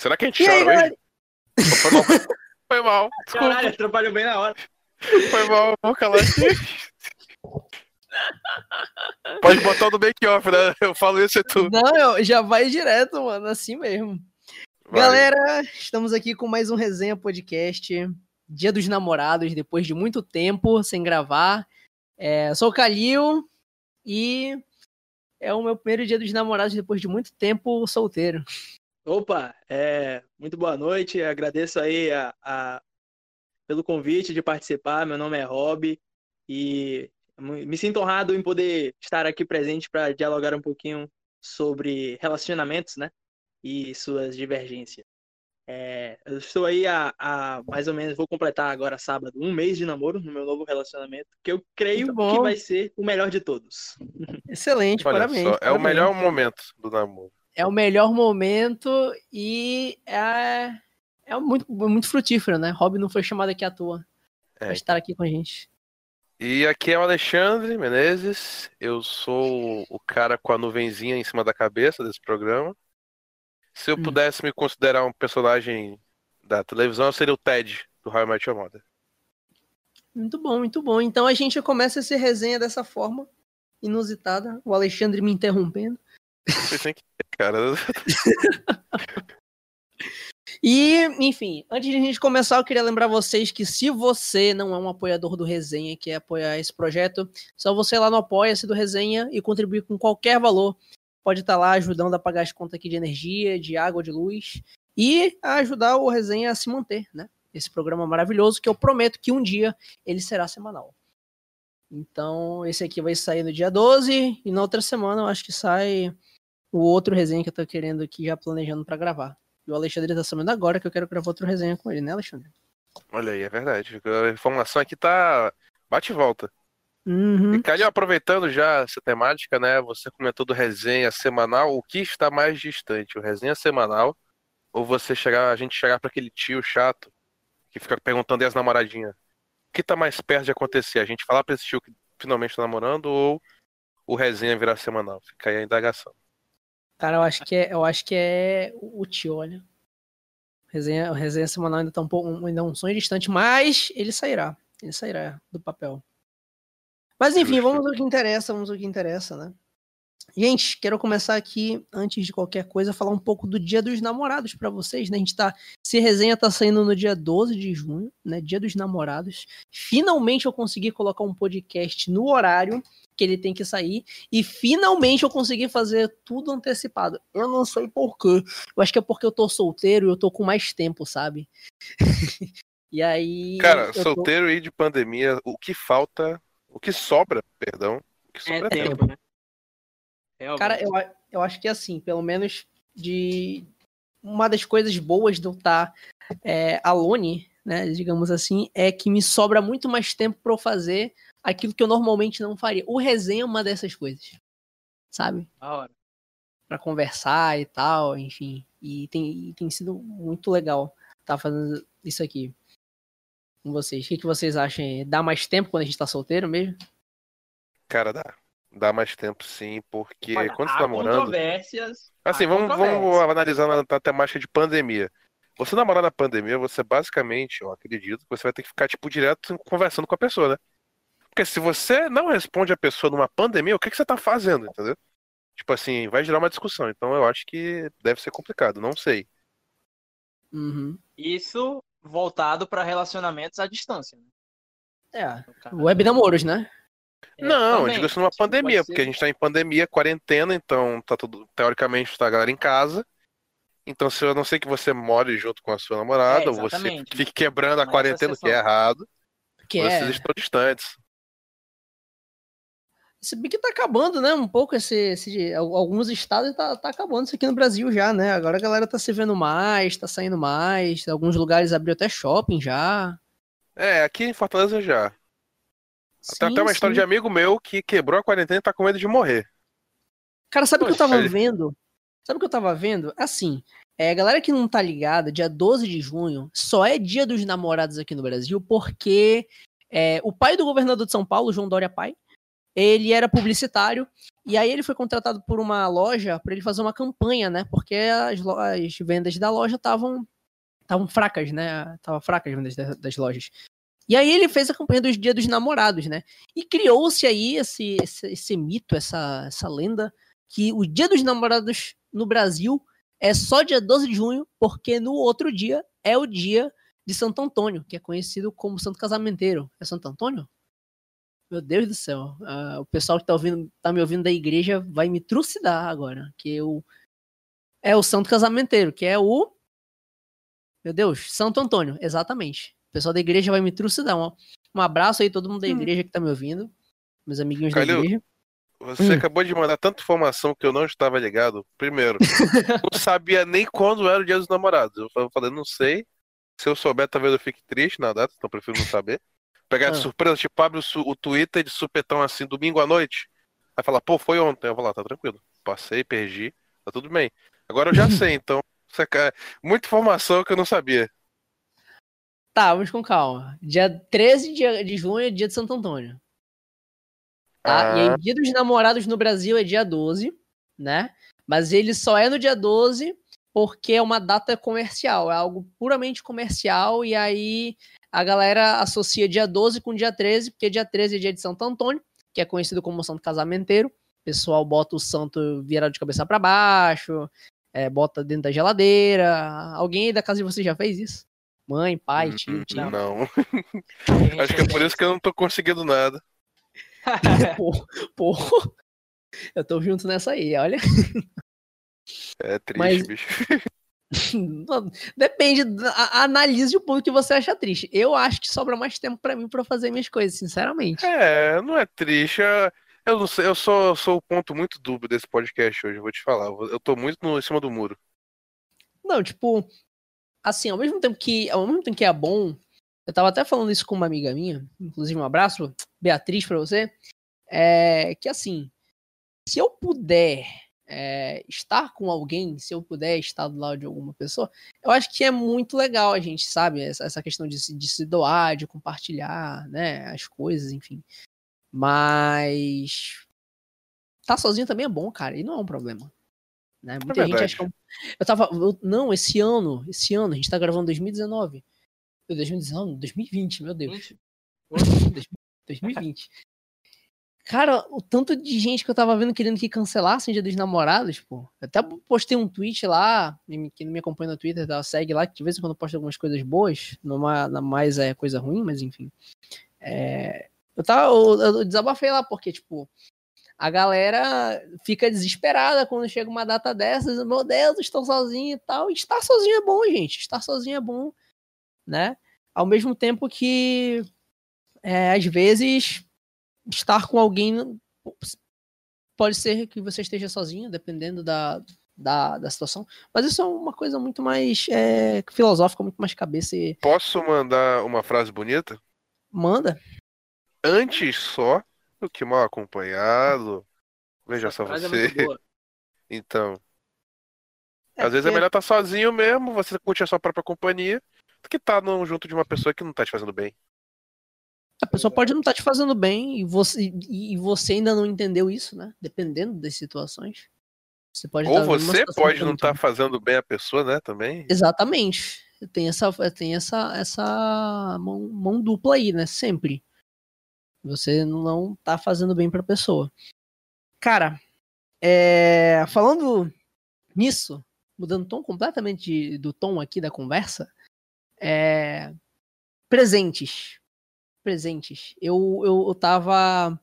Será que a gente chora hoje? Foi mal. Foi mal. Desculpa. Caralho, atrapalhou bem na hora. Foi mal. Vou calar aqui. Pode botar no make-off, né? Eu falo isso e tu. Não, eu- já vai direto, mano, assim mesmo. Vai. Galera, estamos aqui com mais um Resenha Podcast. Dia dos Namorados, depois de muito tempo sem gravar. É, sou o Calil e é o meu primeiro dia dos namorados depois de muito tempo solteiro. Opa, é, muito boa noite. Agradeço aí a, a- pelo convite de participar. Meu nome é Rob e me sinto honrado em poder estar aqui presente para dialogar um pouquinho sobre relacionamentos, né? E suas divergências. É, eu estou aí há, há mais ou menos, vou completar agora sábado, um mês de namoro no meu novo relacionamento, que eu creio que vai ser o melhor de todos. Excelente, Olha parabéns. só, é o melhor momento do namoro. É o melhor momento e é, é muito, muito frutífero, né? Rob não foi chamado aqui à toa É. pra estar aqui com a gente. E aqui é o Alexandre Menezes. Eu sou o cara com a nuvenzinha em cima da cabeça desse programa. Se eu Hum. pudesse me considerar um personagem da televisão, eu seria o Ted do How I Met Your Mother. Muito bom, muito bom. Então a gente começa esse resenha dessa forma inusitada. O Alexandre me interrompendo. Foi sem querer, cara. E, enfim, antes de a gente começar, eu queria lembrar vocês que se você não é um apoiador do Resenha, que é apoiar esse projeto, só você ir lá no Apoia-se do Resenha e contribuir com qualquer valor. Pode estar lá ajudando a pagar as contas aqui de energia, de água, de luz e ajudar o Resenha a se manter, né? Esse programa maravilhoso que eu prometo que um dia ele será semanal. Então, esse aqui vai sair no dia 12 e na outra semana eu acho que sai o outro resenha que eu tô querendo aqui já planejando pra gravar. E o Alexandre tá sabendo agora que eu quero gravar outro resenha com ele, né, Alexandre? Olha aí, é verdade. A informação aqui tá. Bate e volta. Uhum. E Calil, aproveitando já essa temática, né? Você comentou do resenha semanal. O que está mais distante? O resenha semanal ou você chegar, a gente chegar para aquele tio chato que fica perguntando e as namoradinhas? O que tá mais perto de acontecer? A gente falar pra esse tio que finalmente tá namorando ou o resenha virar semanal? Fica aí a indagação. Cara, eu acho que é, eu acho que é o tio, olha. O resenha, resenha semanal ainda tá um pouco, ainda é um sonho distante, mas ele sairá. Ele sairá do papel. Mas enfim, vamos ao que interessa, vamos ao que interessa, né? Gente, quero começar aqui, antes de qualquer coisa, falar um pouco do Dia dos Namorados pra vocês, né? A gente tá. Esse resenha tá saindo no dia 12 de junho, né? Dia dos Namorados. Finalmente eu consegui colocar um podcast no horário que ele tem que sair. E finalmente eu consegui fazer tudo antecipado. Eu não sei porquê. Eu acho que é porque eu tô solteiro e eu tô com mais tempo, sabe? e aí. Cara, eu tô- solteiro e de pandemia, o que falta, o que sobra, perdão, o que sobra é, tempo. tempo, né? Realmente. Cara, eu, eu acho que assim, pelo menos de. Uma das coisas boas de eu estar é, alone, né, digamos assim, é que me sobra muito mais tempo pra eu fazer aquilo que eu normalmente não faria. O resenha é uma dessas coisas, sabe? Da hora. Pra conversar e tal, enfim. E tem, e tem sido muito legal estar fazendo isso aqui com vocês. O que, que vocês acham? aí? Dá mais tempo quando a gente tá solteiro mesmo? Cara, dá. Dá mais tempo sim, porque Olha, quando você tá namorando. controvérsias. Assim, vamos, vamos analisar na, na temática de pandemia. Você namorar na pandemia, você basicamente, eu acredito, que você vai ter que ficar, tipo, direto conversando com a pessoa, né? Se você não responde a pessoa numa pandemia, o que, que você tá fazendo, entendeu? Tipo assim, vai gerar uma discussão. Então eu acho que deve ser complicado, não sei. Uhum. Isso voltado para relacionamentos à distância. né? É. Web namoros, né? É, não, eu digo assim numa Tipo, pandemia, ser- porque a gente tá em pandemia, quarentena, então tá tudo, teoricamente, tá a galera em casa. Então, se eu não sei que você more junto com a sua namorada, É, ou você fique quebrando a quarentena, o que é errado, Que vocês é. estão distantes. Se bem que tá acabando, né? Um pouco esse. esse al- alguns estados tá, tá acabando isso aqui no Brasil já, né? Agora a galera tá se vendo mais, tá saindo mais. Alguns lugares abriu até shopping já. É, aqui em Fortaleza já. Tem até uma história de amigo meu que quebrou a quarentena e tá com medo de morrer. Cara, sabe o que eu tava vendo? Sabe o que eu tava vendo? Assim, é, galera que não tá ligada, dia 12 de junho só é dia dos namorados aqui no Brasil porque é, o pai do governador de São Paulo, João Dória Pai, ele era publicitário e aí ele foi contratado por uma loja para ele fazer uma campanha, né? Porque as, as vendas da loja estavam estavam fracas, né? Tava fracas as vendas das, das lojas. E aí ele fez a campanha dos Dia dos Namorados, né? E criou-se aí esse, esse, esse, mito, essa, essa lenda, que o Dia dos Namorados no Brasil é só dia 12 de junho, porque no outro dia é o dia de Santo Antônio, que é conhecido como Santo Casamenteiro. É Santo Antônio? Meu Deus do céu. Uh, o pessoal que tá, ouvindo, tá me ouvindo da igreja vai me trucidar agora. Que eu... É o Santo Casamenteiro, que é o. Meu Deus, Santo Antônio, exatamente. O pessoal da igreja vai me trucidar. Um, um abraço aí, todo mundo da hum. igreja que tá me ouvindo. Meus amiguinhos Calil, da igreja. Você hum. acabou de mandar tanta informação que eu não estava ligado. Primeiro, não sabia nem quando era o dia dos namorados. Eu falei, não sei. Se eu souber, talvez eu fique triste na data, então eu prefiro não saber. Pegar ah. de surpresa, tipo, abre o, o Twitter de supetão assim, domingo à noite. Aí fala, pô, foi ontem. Eu vou lá, tá tranquilo. Passei, perdi, tá tudo bem. Agora eu já sei, então. Muita informação que eu não sabia. Tá, vamos com calma. Dia 13 de junho é dia de Santo Antônio. Tá? Ah. E aí, dia dos namorados no Brasil é dia 12, né? Mas ele só é no dia 12 porque é uma data comercial, é algo puramente comercial, e aí a galera associa dia 12 com dia 13, porque dia 13 é dia de Santo Antônio, que é conhecido como Santo Casamenteiro. O pessoal bota o santo virado de cabeça para baixo, é, bota dentro da geladeira. Alguém aí da casa de vocês já fez isso? Mãe, pai, tio, hum, tio? Não. Acho que é por isso que eu não tô conseguindo nada. pô, pô, eu tô junto nessa aí, olha. É triste, Mas... bicho. Depende, analise o ponto que você acha triste. Eu acho que sobra mais tempo para mim para fazer minhas coisas, sinceramente. É, não é triste. É, eu não sei, eu sou, sou o ponto muito dúbio desse podcast hoje, vou te falar. Eu tô muito no, em cima do muro. Não, tipo, assim, ao mesmo tempo que, ao mesmo tempo que é bom, eu tava até falando isso com uma amiga minha, inclusive um abraço, Beatriz, para você, é que assim, se eu puder é, estar com alguém, se eu puder estar do lado de alguma pessoa, eu acho que é muito legal a gente, sabe? Essa, essa questão de, de se doar, de compartilhar, né? As coisas, enfim. Mas. Tá sozinho também é bom, cara, e não é um problema. Né? É Muita é gente acha que. Eu tava. Eu, não, esse ano, esse ano, a gente tá gravando 2019. 2019? 2020, meu Deus. 2020. Cara, o tanto de gente que eu tava vendo querendo que cancelassem Dia dos Namorados, pô. Eu até postei um tweet lá, quem não me acompanha no Twitter, tá, segue lá, que de vez em quando eu posto algumas coisas boas, numa, na mais é coisa ruim, mas enfim. É, eu, tava, eu, eu desabafei lá, porque, tipo, a galera fica desesperada quando chega uma data dessas, meu Deus, estou sozinho e tal. E estar sozinho é bom, gente. Estar sozinho é bom, né? Ao mesmo tempo que, é, às vezes, estar com alguém pode ser que você esteja sozinho, dependendo da, da, da situação. Mas isso é uma coisa muito mais é, filosófica, muito mais cabeça. E... Posso mandar uma frase bonita? Manda. Antes só do que mal acompanhado. Veja Essa só é você. É então. É às vezes é melhor estar tá sozinho mesmo, você curte a sua própria companhia, do que estar tá junto de uma pessoa que não está te fazendo bem. A pessoa pode não estar tá te fazendo bem e você, e você ainda não entendeu isso, né? Dependendo das situações. Você pode Ou você pode não estar tá fazendo bem a pessoa, né? Também. Exatamente. Tem essa, tem essa, essa mão, mão dupla aí, né? Sempre. Você não tá fazendo bem pra pessoa. Cara, é... falando nisso, mudando o tom completamente do tom aqui da conversa, é... presentes presentes. Eu, eu, eu tava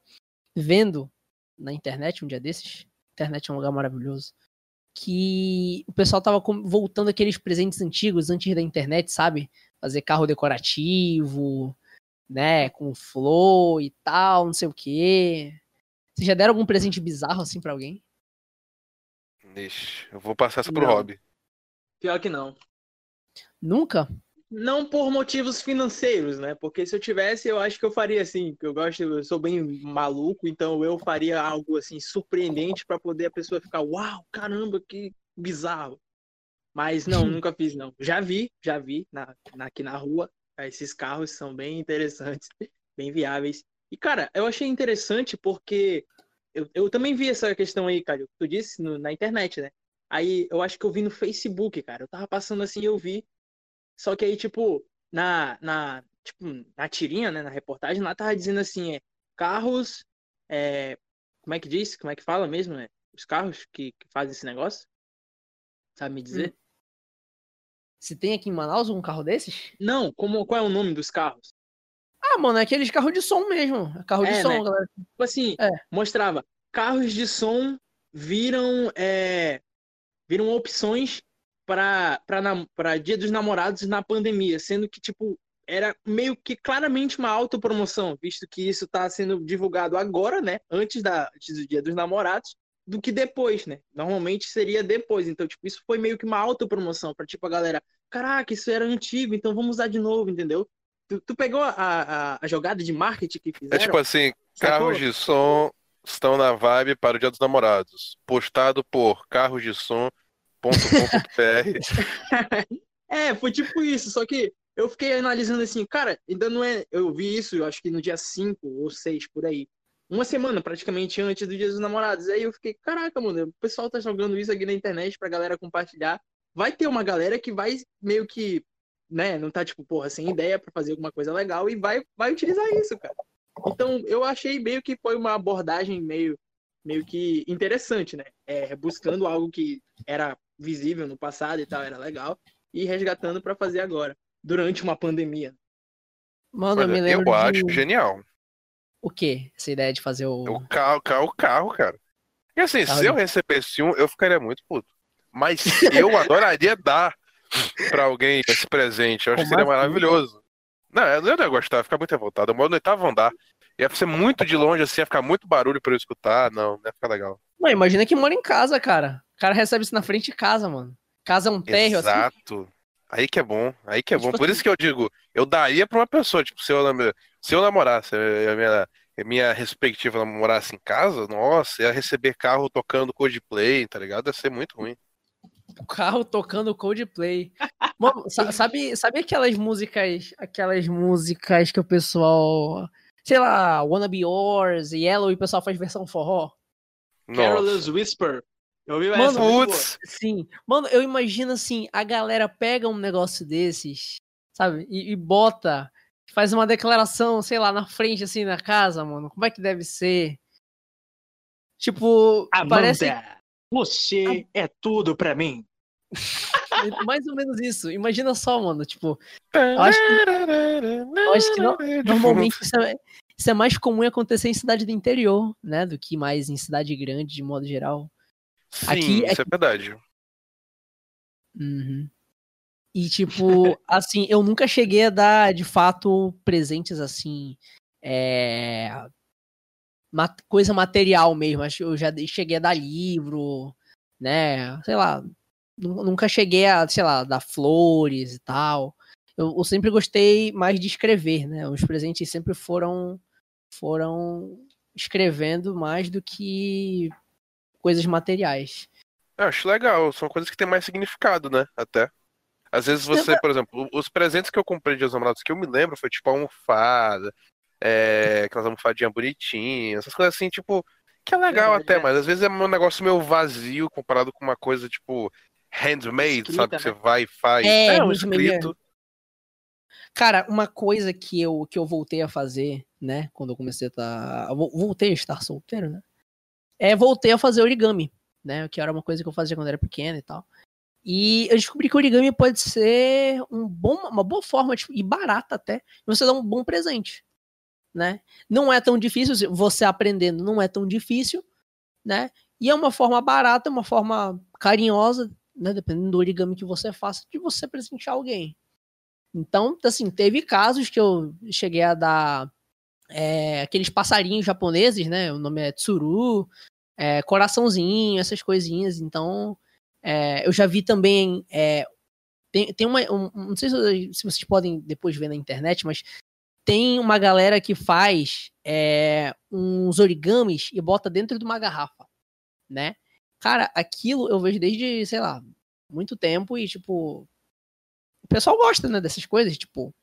vendo na internet um dia desses, internet é um lugar maravilhoso, que o pessoal tava voltando aqueles presentes antigos antes da internet, sabe? Fazer carro decorativo, né, com flor e tal, não sei o quê. Vocês já deram algum presente bizarro assim para alguém? Ixi, eu vou passar essa pro não. Hobby. Pior que não. Nunca? Não por motivos financeiros, né? Porque se eu tivesse, eu acho que eu faria assim, que eu gosto, eu sou bem maluco, então eu faria algo assim surpreendente para poder a pessoa ficar, uau, caramba, que bizarro. Mas não, nunca fiz não. Já vi, já vi na, na, aqui na rua. Esses carros são bem interessantes, bem viáveis. E, cara, eu achei interessante porque eu, eu também vi essa questão aí, cara, que tu disse no, na internet, né? Aí eu acho que eu vi no Facebook, cara. Eu tava passando assim eu vi. Só que aí, tipo, na, na, tipo, na tirinha, né, na reportagem, lá tava dizendo assim, é carros. É, como é que diz? Como é que fala mesmo, né? Os carros que, que fazem esse negócio? Sabe me dizer? Hum. Se tem aqui em Manaus um carro desses? Não, como, qual é o nome dos carros? Ah, mano, é aqueles carros de som mesmo. É carro de é, som, né? galera. Tipo assim, é. mostrava, carros de som viram, é, viram opções para Dia dos Namorados na pandemia, sendo que, tipo, era meio que claramente uma autopromoção, visto que isso está sendo divulgado agora, né? Antes, da, antes do Dia dos Namorados, do que depois, né? Normalmente seria depois. Então, tipo, isso foi meio que uma autopromoção para tipo a galera, caraca, isso era antigo, então vamos usar de novo, entendeu? Tu, tu pegou a, a, a, jogada de marketing que fizeram? É tipo assim, Sacou? carros de som estão na vibe para o Dia dos Namorados. Postado por carros de som. é, foi tipo isso, só que eu fiquei analisando assim, cara, ainda não é. Eu vi isso, eu acho que no dia 5 ou 6 por aí uma semana praticamente antes do Dia dos Namorados. Aí eu fiquei, caraca, mano, o pessoal tá jogando isso aqui na internet pra galera compartilhar. Vai ter uma galera que vai meio que, né, não tá tipo, porra, sem ideia para fazer alguma coisa legal e vai, vai utilizar isso, cara. Então eu achei meio que foi uma abordagem meio, meio que interessante, né? É, buscando algo que era visível no passado e tal, era legal, e resgatando para fazer agora, durante uma pandemia. Mano, eu me lembro. Eu acho de... genial. O quê? Essa ideia de fazer o. O carro, carro, carro, cara. E assim, carro se de... eu recebesse um, eu ficaria muito puto. Mas eu adoraria dar pra alguém esse presente. Eu acho Como que seria assim? maravilhoso. Não, eu não ia gostar, ia ficar muito revoltado. Eu moro no oitavo andar. Ia ser muito de longe, assim, ia ficar muito barulho pra eu escutar. Não, não ia ficar legal. Não, imagina que mora em casa, cara. O cara recebe isso na frente de casa, mano. Casa é um térreo assim. Exato. Aí que é bom, aí que é bom. Tipo Por isso assim que eu digo, eu daria pra uma pessoa, tipo, se eu, se eu namorasse, a minha, a minha respectiva namorasse em casa, nossa, ia receber carro tocando Coldplay, tá ligado? Ia ser muito ruim. O carro tocando Coldplay. Mano, sabe, sabe aquelas músicas, aquelas músicas que o pessoal, sei lá, Wanna Be Yours, Yellow, e o pessoal faz versão forró? Carol's Whisper. Eu ouvi Mano, putz. sim. Mano, eu imagino assim, a galera pega um negócio desses, sabe? E, e, bota, faz uma declaração, sei lá, na frente, assim, na casa, mano. Como é que deve ser? Tipo, Amanda, parece... você é tudo pra mim. Mais ou menos isso. Imagina só, mano. Tipo, eu acho que, eu acho que não, normalmente isso é, isso é mais comum acontecer em cidade do interior, né? Do que mais em cidade grande, de modo geral. Sim, aqui, isso aqui... é verdade. Uhum. E, tipo, assim, eu nunca cheguei a dar, de fato, presentes assim. É... Coisa material mesmo. Eu já cheguei a dar livro, né? Sei lá. Nunca cheguei a, sei lá, dar flores e tal. Eu, eu sempre gostei mais de escrever, né? Os presentes sempre foram foram escrevendo mais do que coisas materiais. Eu acho legal, são coisas que têm mais significado, né? Até. Às vezes você, por exemplo, os presentes que eu comprei de Namorados que eu me lembro foi tipo almofada, é, aquelas almofadinhas bonitinhas, essas coisas assim, tipo, que é legal é, até, é. mas às vezes é um negócio meio vazio comparado com uma coisa tipo handmade, Escrita, sabe? Que você né? vai e faz. É, é um escrito. Cara, uma coisa que eu, que eu voltei a fazer, né, quando eu comecei a estar. Tá... Voltei a estar solteiro, né? É, voltei a fazer origami, né? Que era uma coisa que eu fazia quando era pequeno e tal. E eu descobri que origami pode ser um bom, uma boa forma tipo, e barata até, você dar um bom presente, né? Não é tão difícil, você aprendendo não é tão difícil, né? E é uma forma barata, uma forma carinhosa, né? Dependendo do origami que você faça, de você presentear alguém. Então, assim, teve casos que eu cheguei a dar é, aqueles passarinhos japoneses, né? O nome é Tsuru, é, coraçãozinho, essas coisinhas. Então, é, eu já vi também. É, tem, tem uma. Um, não sei se, vocês podem depois ver na internet, mas tem uma galera que faz é, uns origamis e bota dentro de uma garrafa, né? Cara, aquilo eu vejo desde, sei lá, muito tempo e, tipo. O pessoal gosta, né, dessas coisas, tipo,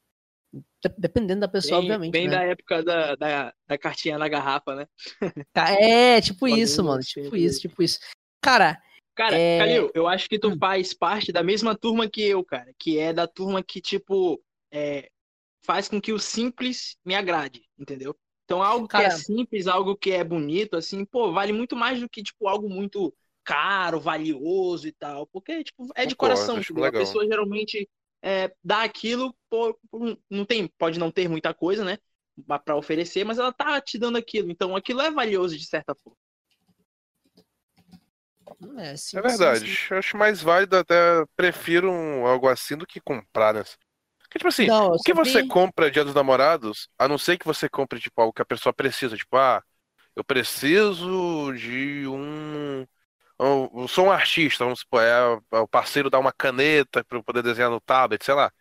Dependendo da pessoa, bem, obviamente. Bem né? da época da, da, da, cartinha na garrafa, né? É, tipo isso, mano. Tipo isso, tipo isso. Cara. Cara, é... Calil, eu acho que tu hum. faz parte da mesma turma que eu, cara. Que é da turma que, tipo, é, faz com que o simples me agrade, entendeu? Então, algo cara... que é simples, algo que é bonito, assim, pô, vale muito mais do que, tipo, algo muito caro, valioso e tal. Porque, tipo, é de Concordo, coração. Tipo, a pessoa geralmente é, dá aquilo, por, por, não tem, pode não ter muita coisa, né? para oferecer, mas ela tá te dando aquilo. Então aquilo é valioso de certa forma. É, sim, é verdade. Sim, sim. Eu acho mais válido, até prefiro um, algo assim do que comprar, né? Porque, tipo assim, não, o que você compra dia dos namorados, a não ser que você compre, tipo, algo que a pessoa precisa, tipo, ah, eu preciso de um eu sou um artista, vamos supor, é, é o parceiro dá uma caneta para eu poder desenhar no tablet, sei lá.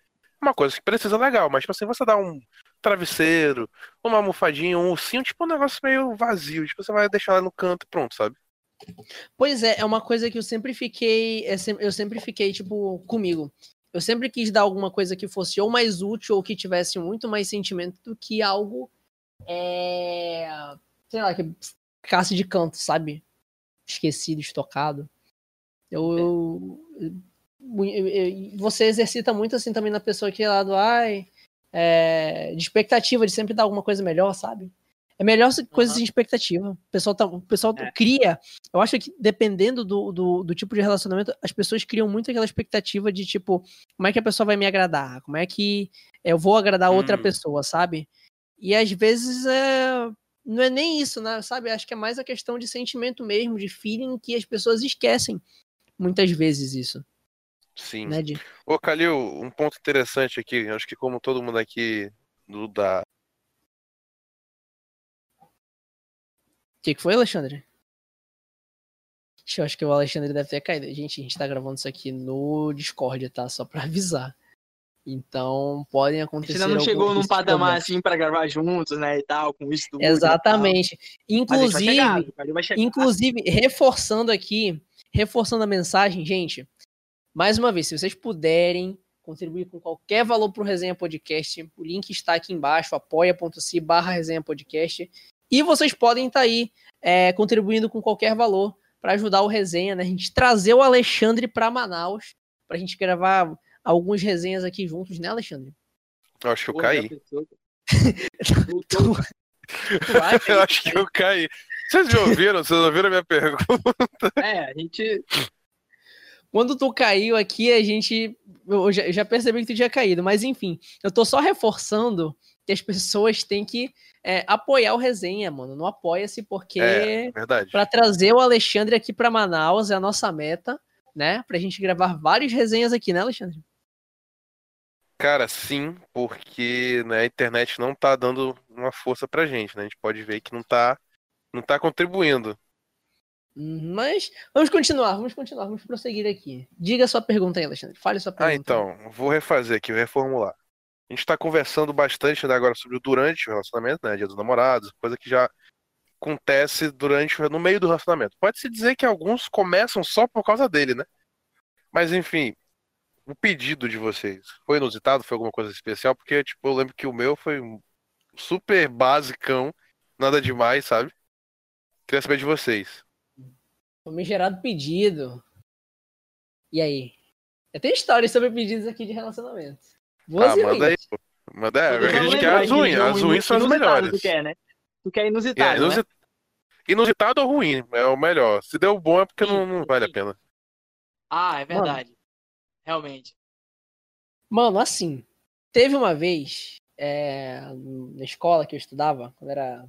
Uma coisa que precisa legal, mas tipo assim, você dá um travesseiro, uma almofadinha, um ursinho, tipo um negócio meio vazio, tipo, você vai deixar lá no canto e pronto, sabe? Pois é, é uma coisa que eu sempre fiquei, é eu sempre fiquei, tipo, comigo. Eu sempre quis dar alguma coisa que fosse ou mais útil ou que tivesse muito mais sentimento do que algo, é... sei lá, que ficasse de canto, sabe? Esquecido, estocado. Eu, eu, eu, você exercita muito assim também na pessoa que é lá do ai, é, de expectativa de sempre dar alguma coisa melhor, sabe? É melhor coisas uhum. de expectativa. O pessoal, tá, o pessoal é. cria. Eu acho que dependendo do, do, do, tipo de relacionamento, as pessoas criam muito aquela expectativa de tipo, como é que a pessoa vai me agradar? Como é que eu vou agradar hum. outra pessoa, sabe? E às vezes é, não é nem isso, né? Sabe? Acho que é mais a questão de sentimento mesmo, de feeling que as pessoas esquecem muitas vezes isso. Sim. Né, de... Ô, Calil, um ponto interessante aqui, acho que como todo mundo aqui do da. O que, que foi, Alexandre? Eu acho que o Alexandre deve ter caído. Gente, a gente tá gravando isso aqui no Discord, tá? Só pra avisar. Então, podem acontecer. Ainda não chegou num patamar assim para gravar juntos, né? E tal, com isso tudo. Exatamente. Inclusive, chegar, inclusive, reforçando aqui, reforçando a mensagem, gente. Mais uma vez, se vocês puderem contribuir com qualquer valor para o Resenha Podcast, o link está aqui embaixo, apoia.se barra Resenha Podcast. E vocês podem estar tá aí é, contribuindo com qualquer valor para ajudar o Resenha, né? A gente trazer o Alexandre para Manaus, para a gente gravar algumas resenhas aqui juntos, né, Alexandre? Eu acho que eu caí. eu acho que eu caí. Vocês me ouviram? Vocês ouviram a minha pergunta? É, a gente. Quando tu caiu aqui, a gente. Eu já, já percebi que tu tinha caído, mas enfim, eu tô só reforçando que as pessoas têm que é, apoiar o resenha, mano. Não apoia-se porque. É, verdade. Pra trazer o Alexandre aqui pra Manaus é a nossa meta, né? Pra gente gravar várias resenhas aqui, né, Alexandre? Cara, sim, porque né, a internet não tá dando uma força pra gente, né? A gente pode ver que não tá, não tá contribuindo. Mas vamos continuar, vamos continuar, vamos prosseguir aqui. Diga a sua pergunta aí, Alexandre. Fale sua pergunta. Ah, então, vou refazer aqui, vou reformular. A gente tá conversando bastante né, agora sobre o durante o relacionamento, né? Dia dos namorados, coisa que já acontece durante, no meio do relacionamento. Pode-se dizer que alguns começam só por causa dele, né? Mas enfim, o pedido de vocês foi inusitado? Foi alguma coisa especial? Porque, tipo, eu lembro que o meu foi super basicão, nada demais, sabe? Queria saber de vocês. Foi gerado pedido. E aí? Eu tenho histórias sobre pedidos aqui de relacionamento. Boas ah, manda aí, pô. Manda aí. A gente quer as ruins. As ruins são as melhores. Tu quer, né? Tu quer inusitado, é, inusit... né? Inusitado ou ruim, é o melhor. Se deu bom é porque não, não vale a pena. Ah, é verdade. Mano, realmente. Mano, assim, teve uma vez é, na escola que eu estudava, quando era.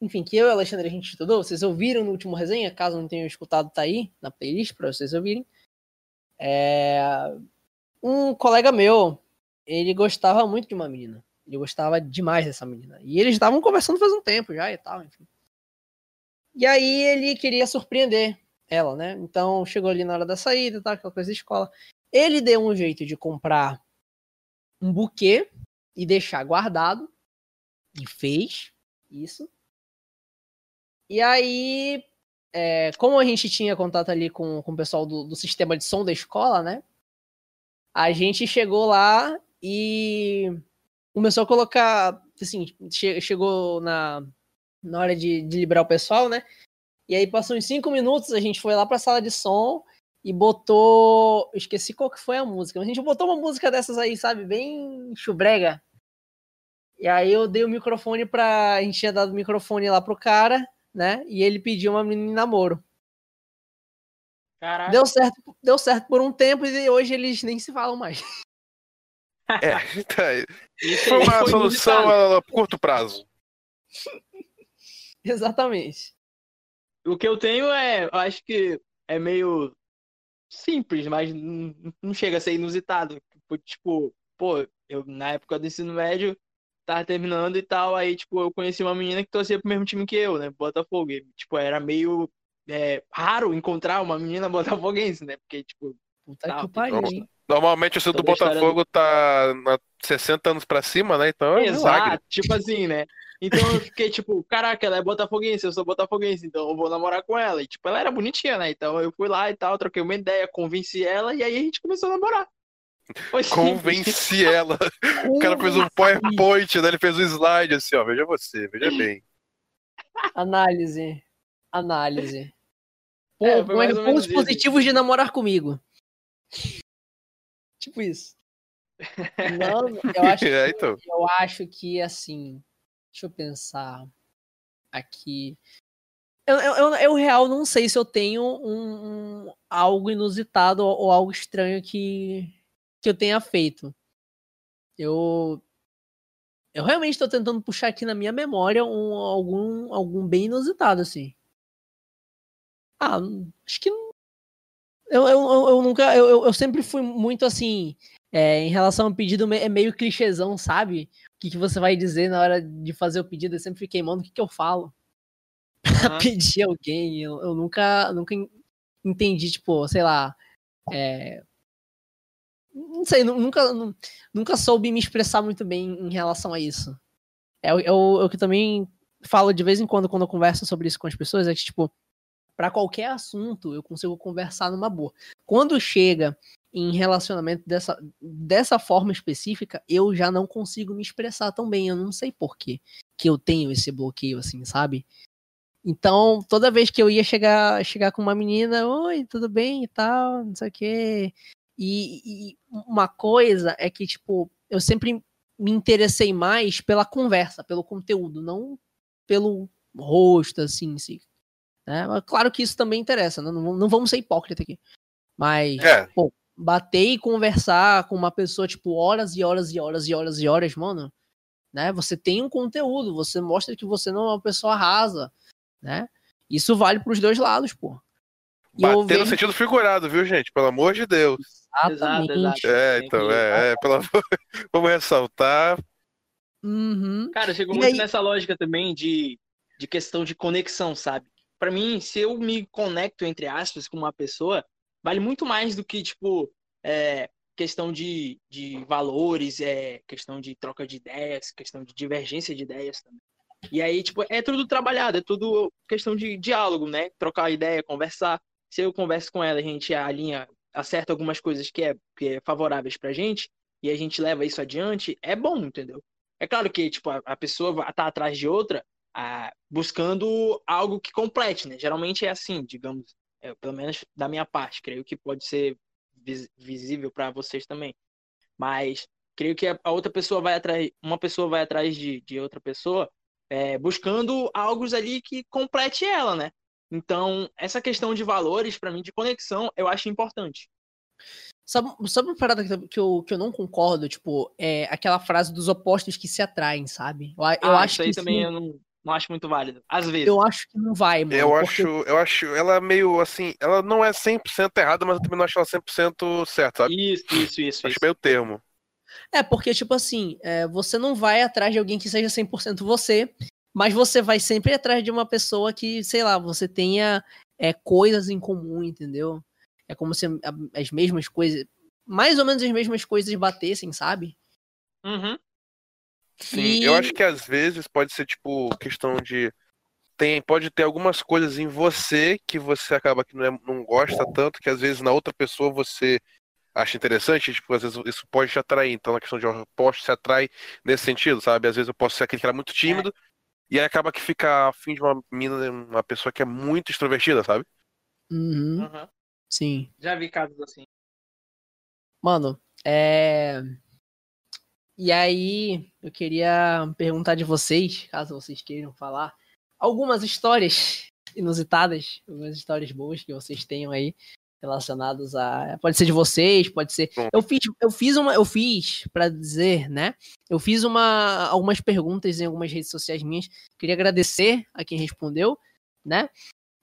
Enfim, que eu e a Alexandre a gente estudou, vocês ouviram no último resenha, caso não tenham escutado, tá aí na playlist pra vocês ouvirem. É, um colega meu, ele gostava muito de uma menina. Ele gostava demais dessa menina. E eles estavam conversando faz um tempo já e tal, enfim. E aí ele queria surpreender ela, né? Então chegou ali na hora da saída, tá, aquela coisa de escola. Ele deu um jeito de comprar um buquê e deixar guardado. E fez isso. E aí, é, como a gente tinha contato ali com, com o pessoal do, do sistema de som da escola, né? A gente chegou lá e começou a colocar, assim, che chegou na, na hora de, de liberar o pessoal, né? E aí passou uns cinco minutos, a gente foi lá pra sala de som e botou. Eu esqueci qual que foi a música, mas a gente botou uma música dessas aí, sabe? Bem chubrega. E aí eu dei o microfone pra. A gente tinha dado o microfone lá pro cara, né? E ele pediu uma menina em namoro. Caraca. Deu certo, deu certo por um tempo e hoje eles nem se falam mais. É, tá aí. Isso Foi uma foi solução inusitado. a curto prazo. Exatamente. O que eu tenho é, eu acho que é meio simples, mas não chega a ser inusitado. Tipo, Tipo, pô, eu na época do ensino médio tava terminando e tal, aí tipo, eu conheci uma menina que torcia pro mesmo time que eu, né, Botafogo. E, tipo, era meio é, raro encontrar uma menina botafoguense, né? Porque tipo, Puta Tá, que pariu, hein? Normalmente o seu do Botafogo tá na 60 anos pra cima, né? Então é um milagre. Exato, tipo assim, né? Então eu fiquei tipo, caraca, ela é botafoguense, eu sou botafoguense, então eu vou namorar com ela. E tipo, ela era bonitinha, né? Então eu fui lá e tal, troquei uma ideia, convenci ela e aí a gente começou a namorar. Foi simples. Convenci ela. O cara fez um PowerPoint, né? Ele fez um slide assim, ó. Veja você, veja bem. Análise. Análise. Pô, É, como é pontos isso. positivos de namorar comigo. Tipo isso. Não, eu acho, que, É, então. eu acho que assim. Deixa eu pensar aqui. Eu, eu, eu, eu, real não sei se eu tenho um, um- algo inusitado ou, ou algo estranho que, que eu tenha feito. Eu eu realmente estou tentando puxar aqui na minha memória um, algum algum bem inusitado assim. Ah, acho que não- eu, eu, eu, nunca eu, eu- sempre fui muito assim é, em relação ao pedido é meio clichêzão, sabe? O que, que você vai dizer na hora de fazer o pedido? Eu sempre fiquei, mano, o que, que eu falo? Aham. pedir alguém. Eu, eu nunca, nunca en- entendi, tipo, sei lá. é, Não sei, nu- nunca, nu- nunca soube me expressar muito bem em relação a isso. É, o- é é o que também falo de vez em quando quando eu converso sobre isso com as pessoas, é que, tipo, pra qualquer assunto eu consigo conversar numa boa. Quando chega em relacionamento dessa, dessa forma específica, eu já não consigo me expressar tão bem. Eu não sei por quê que eu tenho esse bloqueio, assim, sabe? Então, toda vez que eu ia chegar, chegar com uma menina, oi, tudo bem e tal, não sei o quê. E, e uma coisa é que, tipo, eu sempre me interessei mais pela conversa, pelo conteúdo, não pelo rosto, assim, si. Né? Mas claro que isso também interessa, né? não, não vamos ser hipócrita aqui. Mas, É. pô, bater e conversar com uma pessoa, tipo, horas e horas e horas e horas e horas, mano, né? Você tem um conteúdo, você mostra que você não é uma pessoa rasa, né? Isso vale pros dois lados, pô. E Bater no vejo- sentido figurado, viu, gente? Pelo amor de Deus. Exatamente. Exato, exato. É, então, é, é pelo amor... Vamos ressaltar. Uhum. Cara, chegou muito aí- nessa lógica também de, de questão de conexão, sabe? Pra mim, se eu me conecto, entre aspas, com uma pessoa, vale muito mais do que, tipo, é, questão de, de valores, é, questão de troca de ideias, questão de divergência de ideias também. E aí, tipo, é tudo trabalhado, é tudo questão de diálogo, né? Trocar ideia, conversar. Se eu converso com ela, a gente alinha, acerta algumas coisas que é, que é favoráveis pra gente, e a gente leva isso adiante, é bom, entendeu? É claro que, tipo, a, a pessoa estar atrás de outra ah, buscando algo que complete, né? Geralmente é assim, digamos, é, pelo menos da minha parte. Creio que pode ser vis- visível para vocês também. Mas creio que a, outra pessoa vai atrás, uma pessoa vai atrás de, de outra pessoa é, buscando algo ali que complete ela, né? Então, essa questão de valores, para mim, de conexão, eu acho importante. Sabe, sabe uma parada que, eu, que eu não concordo? Tipo, é aquela frase dos opostos que se atraem, sabe? Eu, Ah, acho isso aí que também isso eu não, não acho muito válido. Às vezes. eu acho que não vai, mano. Eu porque- acho, eu acho ela meio assim, ela não é 100% errada, mas eu também não acho ela 100% certa, sabe? Isso, isso, isso. Acho isso. meio termo. É, porque, tipo assim, é, você não vai atrás de alguém que seja 100% você, mas você vai sempre atrás de uma pessoa que, sei lá, você tenha é, coisas em comum, entendeu? É como se as mesmas coisas, mais ou menos as mesmas coisas batessem, sabe? Uhum. Sim, E- eu acho que às vezes pode ser tipo questão de tem pode ter algumas coisas em você que você acaba que não, é- não gosta tanto que às vezes na outra pessoa você acha interessante, tipo, às vezes isso pode te atrair. Então, na questão de oposto se atrai nesse sentido, sabe? Às vezes eu posso ser aquele cara muito tímido e aí acaba que fica afim de uma mina, uma pessoa que é muito extrovertida, sabe? Uhum, Aham. sim. Já vi casos assim. Mano, é. E aí, eu queria perguntar de vocês, caso vocês queiram falar, algumas histórias inusitadas, algumas histórias boas que vocês tenham aí relacionadas a. Pode ser de vocês, pode ser. Eu fiz, eu fiz uma, eu fiz para dizer, né? Eu fiz uma, algumas perguntas em algumas redes sociais minhas. Queria agradecer a quem respondeu, né?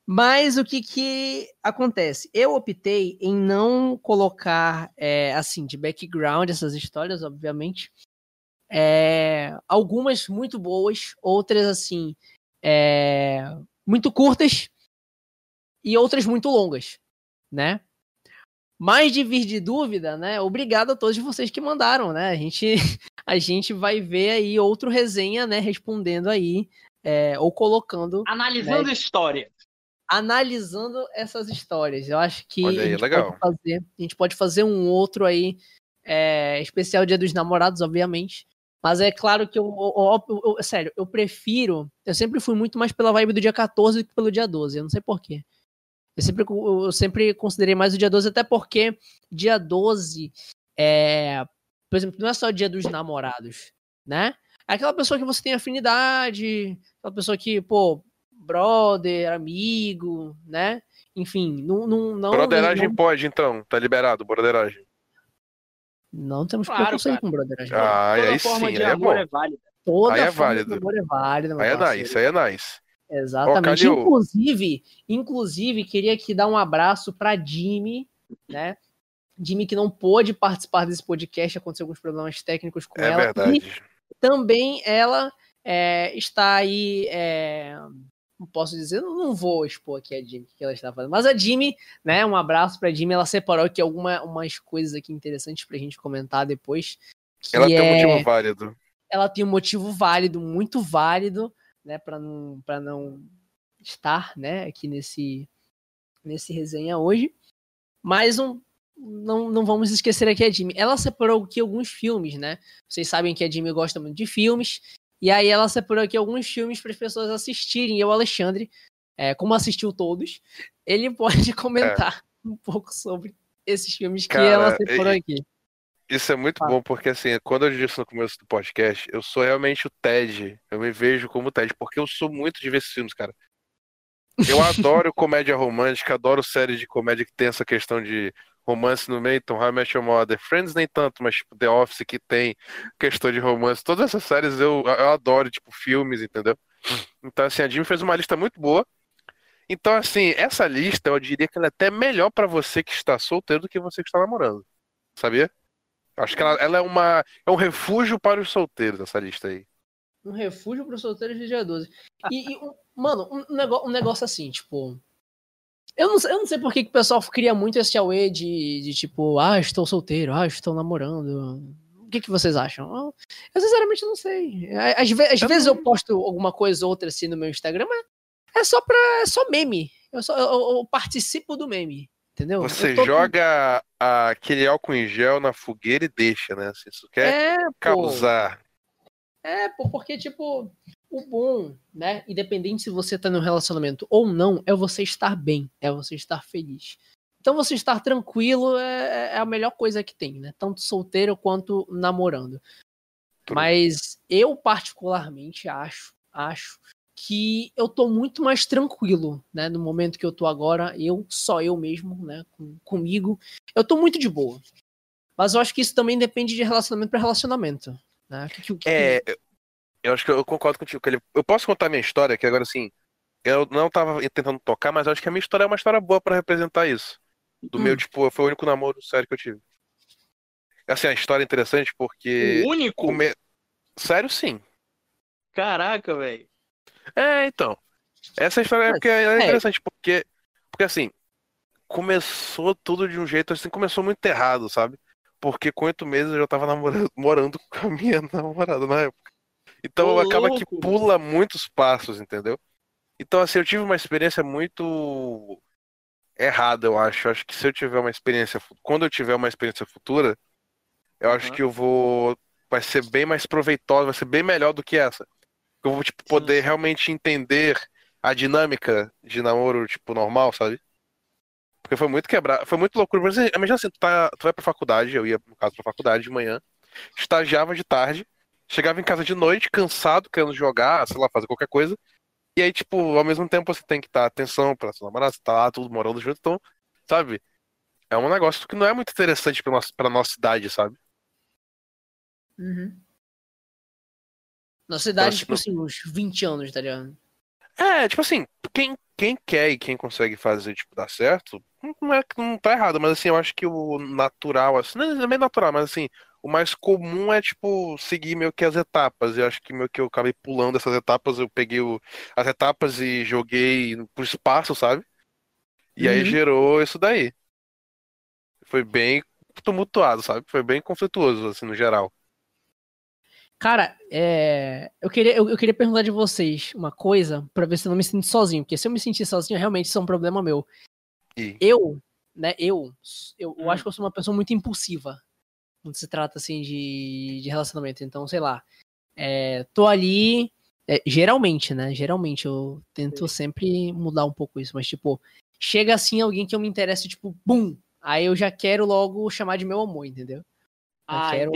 Mas o que que acontece? Eu optei em não colocar, é, assim, de background essas histórias, obviamente. É, algumas muito boas, outras, assim, é, muito curtas e outras muito longas, né? Mas de vir de dúvida, né? Obrigado a todos vocês que mandaram, né? A gente, a gente vai ver aí outro resenha, né? Respondendo aí, é, ou colocando Analisando Né? a história. Analisando essas histórias. Eu acho que aí, a, gente legal. Pode fazer, a gente pode fazer um outro aí, é, especial Dia dos Namorados, obviamente. Mas é claro que eu, eu- eu- eu- sério, eu prefiro. Eu sempre fui muito mais pela vibe do dia 14 do que pelo dia 12. Eu não sei porquê. Eu sempre, eu sempre considerei mais o dia 12, até porque dia 12 é. Por exemplo, não é só o dia dos namorados, né? É aquela pessoa que você tem afinidade, aquela pessoa que, pô, brother, amigo, né? Enfim, não. não, não Broderagem não, pode, então. Tá liberado, broderagem. não temos Claro, preconceito cara. com brotheragem. Ah, Toda aí forma sim, de aí é amor bom. é válida. Toda aí é forma válido. de amor é válida, Aí é parceiro. nice, aí é nice. Exatamente. Inclusive, inclusive, queria aqui dar um abraço pra Jimmy, né? Jimmy que não pôde participar desse podcast, aconteceu alguns problemas técnicos com É ela. E verdade. também ela é, está aí. é, posso dizer, não, vou expor aqui a Jimmy o que ela está fazendo. Mas a Jimmy, né? Um abraço pra Jimmy. Ela separou aqui algumas coisas aqui interessantes pra gente comentar depois. Ela tem um é- motivo válido. ela tem um motivo válido, muito válido, né, para não para não estar, né, aqui nesse nesse resenha hoje. Mas um, não, não vamos esquecer aqui a Jimmy. Ela separou aqui alguns filmes, né? Vocês sabem que a Jimmy gosta muito de filmes. E aí ela separou aqui alguns filmes para as pessoas assistirem. E o Alexandre, é, como assistiu todos, ele pode comentar um pouco sobre esses filmes que Cara, ela separou e- aqui. Isso é muito Ah. bom, porque assim, quando eu disse no começo do podcast, eu sou realmente o Ted. Eu me vejo como o Ted, porque eu sou muito de ver esses filmes, cara. Eu adoro comédia romântica, adoro séries de comédia que tem essa questão de romance no meio. Então, How I Met Mother, Friends nem tanto, mas tipo The Office que tem questão de romance. Todas essas séries eu, eu adoro, tipo filmes, entendeu? Então, assim, a Jimmy fez uma lista muito boa. Então, assim, essa lista eu diria que ela é até melhor pra você que está solteiro do que você que está namorando. Sabia? Acho que ela, ela é uma é um refúgio para os solteiros, essa lista aí. Um refúgio para os solteiros de dia 12. E, e, um- mano, um negócio, um negócio assim, tipo. Eu não, sei- eu não sei por que, que o pessoal cria muito esse away de, de tipo, ah, estou solteiro, ah, estou namorando. O que, que vocês acham? Eu, eu sinceramente não sei. Às, ve- às Eu vezes não- eu posto alguma coisa ou outra assim no meu Instagram, mas é só pra. É só meme. Eu, só, eu, eu participo do meme. Entendeu? Você joga aquele álcool em gel na fogueira e deixa, né? Se isso quer É, pô. causar. É, pô, porque, tipo, o bom, né? Independente se você tá num relacionamento ou não, é você estar bem, é você estar feliz. Então, você estar tranquilo é, é a melhor coisa que tem, né? Tanto solteiro quanto namorando. Mas eu, particularmente, acho, acho que eu tô muito mais tranquilo, né? No momento que eu tô agora, eu, só eu mesmo, né? Com, comigo. Eu tô muito de boa. Mas eu acho que isso também depende de relacionamento para relacionamento. Né? Que, que- que- É, eu- acho que eu concordo contigo. Que ele, eu posso contar minha história, que agora assim, eu não tava tentando tocar, mas eu acho que a minha história é uma história boa pra representar isso. Do meu, Hum. tipo, foi o único namoro sério que eu tive. Assim, a história é interessante porque. O único? come- Sério, sim. Caraca, velho. É, então. Essa história é Mas, porque é é. interessante, porque, porque assim, começou tudo de um jeito assim, começou muito errado, sabe? Porque com oito meses eu já tava namorando, morando com a minha namorada na época. Então Ô, acaba que louco. pula muitos passos, entendeu? Então, assim, eu tive uma experiência muito errada, eu acho. Eu acho que se eu tiver uma experiência, quando eu tiver uma experiência futura, eu acho Uhum. que eu vou. Vai ser bem mais proveitosa, vai ser bem melhor do que essa. Eu vou, tipo, poder sim. realmente entender a dinâmica de namoro, tipo, normal, sabe? Porque foi muito quebrado, foi muito loucura. Mas imagina assim, tu, tá, tu vai pra faculdade, eu ia, no caso, pra faculdade de manhã, estagiava de tarde, chegava em casa de noite, cansado, querendo jogar, sei lá, fazer qualquer coisa. E aí, tipo, ao mesmo tempo você tem que dar atenção pra sua namorada, você tá lá, tudo morando junto, então, sabe? É um negócio que não é muito interessante pra nossa, pra nossa idade, sabe? Uhum. Nossa idade, Então, tipo assim, assim, uns 20 anos, tá ligado? É, tipo assim, quem, quem quer e quem consegue fazer, tipo, dar certo, não é que não tá errado, mas assim, eu acho que o natural, assim, não é meio natural, mas assim, o mais comum é, tipo, seguir meio que as etapas. Eu acho que meio que eu acabei pulando essas etapas, eu peguei o- as etapas e joguei pro espaço, sabe? E aí Uhum. gerou isso daí. Foi bem tumultuado, sabe? Foi bem conflituoso, assim, no geral. Cara, é, eu, queria, eu, eu queria perguntar de vocês uma coisa pra ver se eu não me sinto sozinho. Porque se eu me sentir sozinho, realmente isso é um problema meu. E Eu, né, eu, eu, eu Hum. acho que eu sou uma pessoa muito impulsiva quando se trata, assim, de, de relacionamento. Então, sei lá, é, tô ali, é, geralmente, né, geralmente eu tento sempre mudar um pouco isso, mas, tipo, chega assim alguém que eu me interesse, tipo, bum, aí eu já quero logo chamar de meu amor, entendeu? Eu Ah, quero-.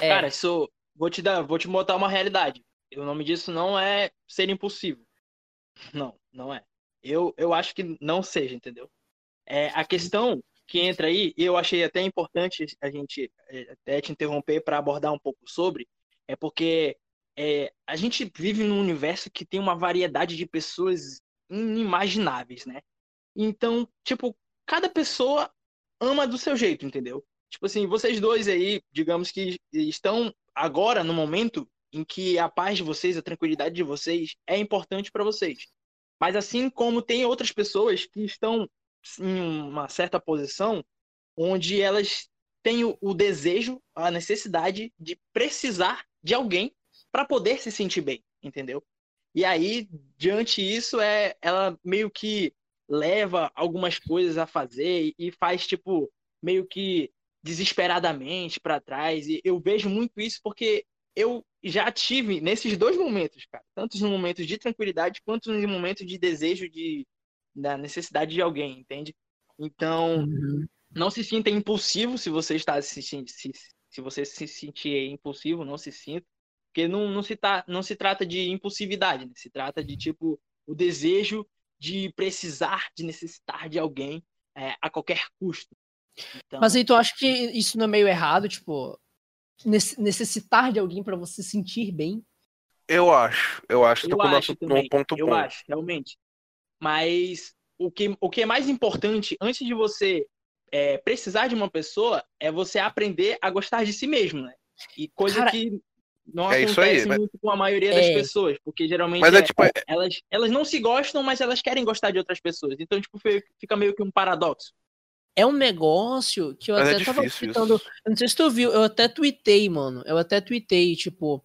É, Cara, isso. Vou te dar, vou te botar uma realidade. O nome disso não é ser impulsivo. Não, não é. Eu, eu acho que não seja, entendeu? É, a questão que entra aí, e eu achei até importante a gente é, até te interromper para abordar um pouco sobre, é porque é, a gente vive num universo que tem uma variedade de pessoas inimagináveis, né? Então, tipo, cada pessoa ama do seu jeito, entendeu? Tipo assim, vocês dois aí, digamos que estão agora no momento em que a paz de vocês, a tranquilidade de vocês é importante para vocês. Mas assim como tem outras pessoas que estão em uma certa posição onde elas têm o, o desejo, a necessidade de precisar de alguém para poder se sentir bem, entendeu? E aí, diante disso, é ela meio que leva algumas coisas a fazer e faz tipo meio que desesperadamente para trás. E eu vejo muito isso porque eu já tive nesses dois momentos, cara, tanto no momento de tranquilidade quanto no momento de desejo de da necessidade de alguém, entende? Então, uhum. não se sinta impulsivo se você está se, se, se você se sentir impulsivo, não se sinta, porque não, não, se, tá, não se trata de impulsividade, né? se trata de tipo o desejo de precisar, de necessitar de alguém é, a qualquer custo. Então, Mas aí tu acha que isso não é meio errado, tipo, necessitar de alguém para você se sentir bem? Eu acho, eu acho que eu tô com acho nosso, também, ponto eu bom. acho, realmente. Mas o que, o que é mais importante, antes de você é, precisar de uma pessoa, é você aprender a gostar de si mesmo, né? E coisa Cara, que não é isso acontece aí, mas- muito com a maioria das É. pessoas, porque geralmente Mas é é- tipo, é- elas, elas não se gostam, mas elas querem gostar de outras pessoas. Então, tipo, fica meio que um paradoxo. É um negócio que eu mas é até tava difícil citando. isso. Não sei se tu viu, eu até tuitei, mano. Eu até tuitei, tipo.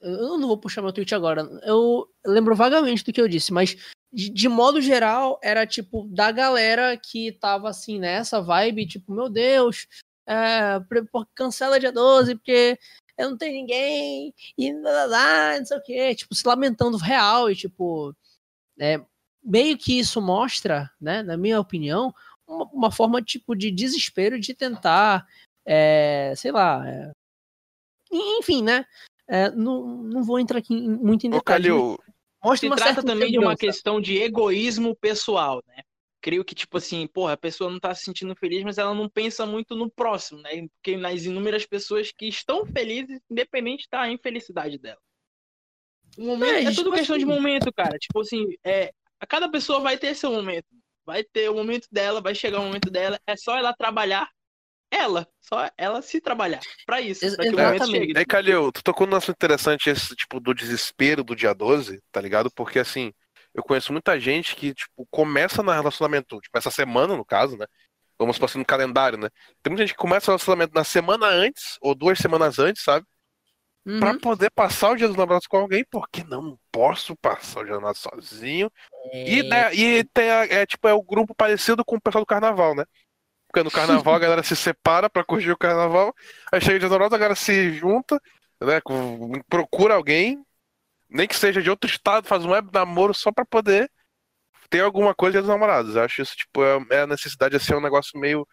Eu não vou puxar meu tweet agora. Eu lembro vagamente do que eu disse, mas de, de modo geral, era tipo da galera que tava assim nessa vibe, tipo, meu Deus, é, cancela dia 12, porque eu não tenho ninguém, e não sei o quê, tipo, se lamentando real, e tipo, é, meio que isso mostra, né, na minha opinião, uma, uma forma tipo de desespero de tentar, é, sei lá, é, enfim, né? É, não, não vou entrar aqui em- muito em Ô, detalhes. Calil, Mostra Se trata também de uma questão de egoísmo pessoal, né? Creio que, tipo assim, porra, a pessoa não tá se sentindo feliz, mas ela não pensa muito no próximo, né? Porque nas inúmeras pessoas que estão felizes, independente da infelicidade dela. O momento, É, é, tipo tudo questão de assim- momento, cara. Tipo assim, é, a cada pessoa vai ter seu momento. Vai ter o momento dela, vai chegar o momento dela. É só ela trabalhar ela. Só ela se trabalhar. Pra isso. Ex- Pra que o momento exatamente. chegue. Aí, Calil, tu tocou num assunto interessante esse tipo do desespero do dia 12, tá ligado? Porque assim, eu conheço muita gente que, tipo, começa no relacionamento, tipo, essa semana, no caso, né? Vamos passar no calendário, né? Tem muita gente que começa o relacionamento na semana antes, ou duas semanas antes, sabe? uhum. para poder passar o dia dos namorados com alguém, porque não posso passar o dia dos namorados sozinho. É... E, né, e tem a, é, tipo, é o grupo parecido com o pessoal do carnaval, né? No carnaval a galera se separa para curtir o carnaval, aí chega dos namorados, a galera se junta, né? Procura alguém, nem que seja de outro estado, faz um web namoro só para poder ter alguma coisa dos namorados. Eu acho isso, tipo, é, é a necessidade de ser um negócio meio.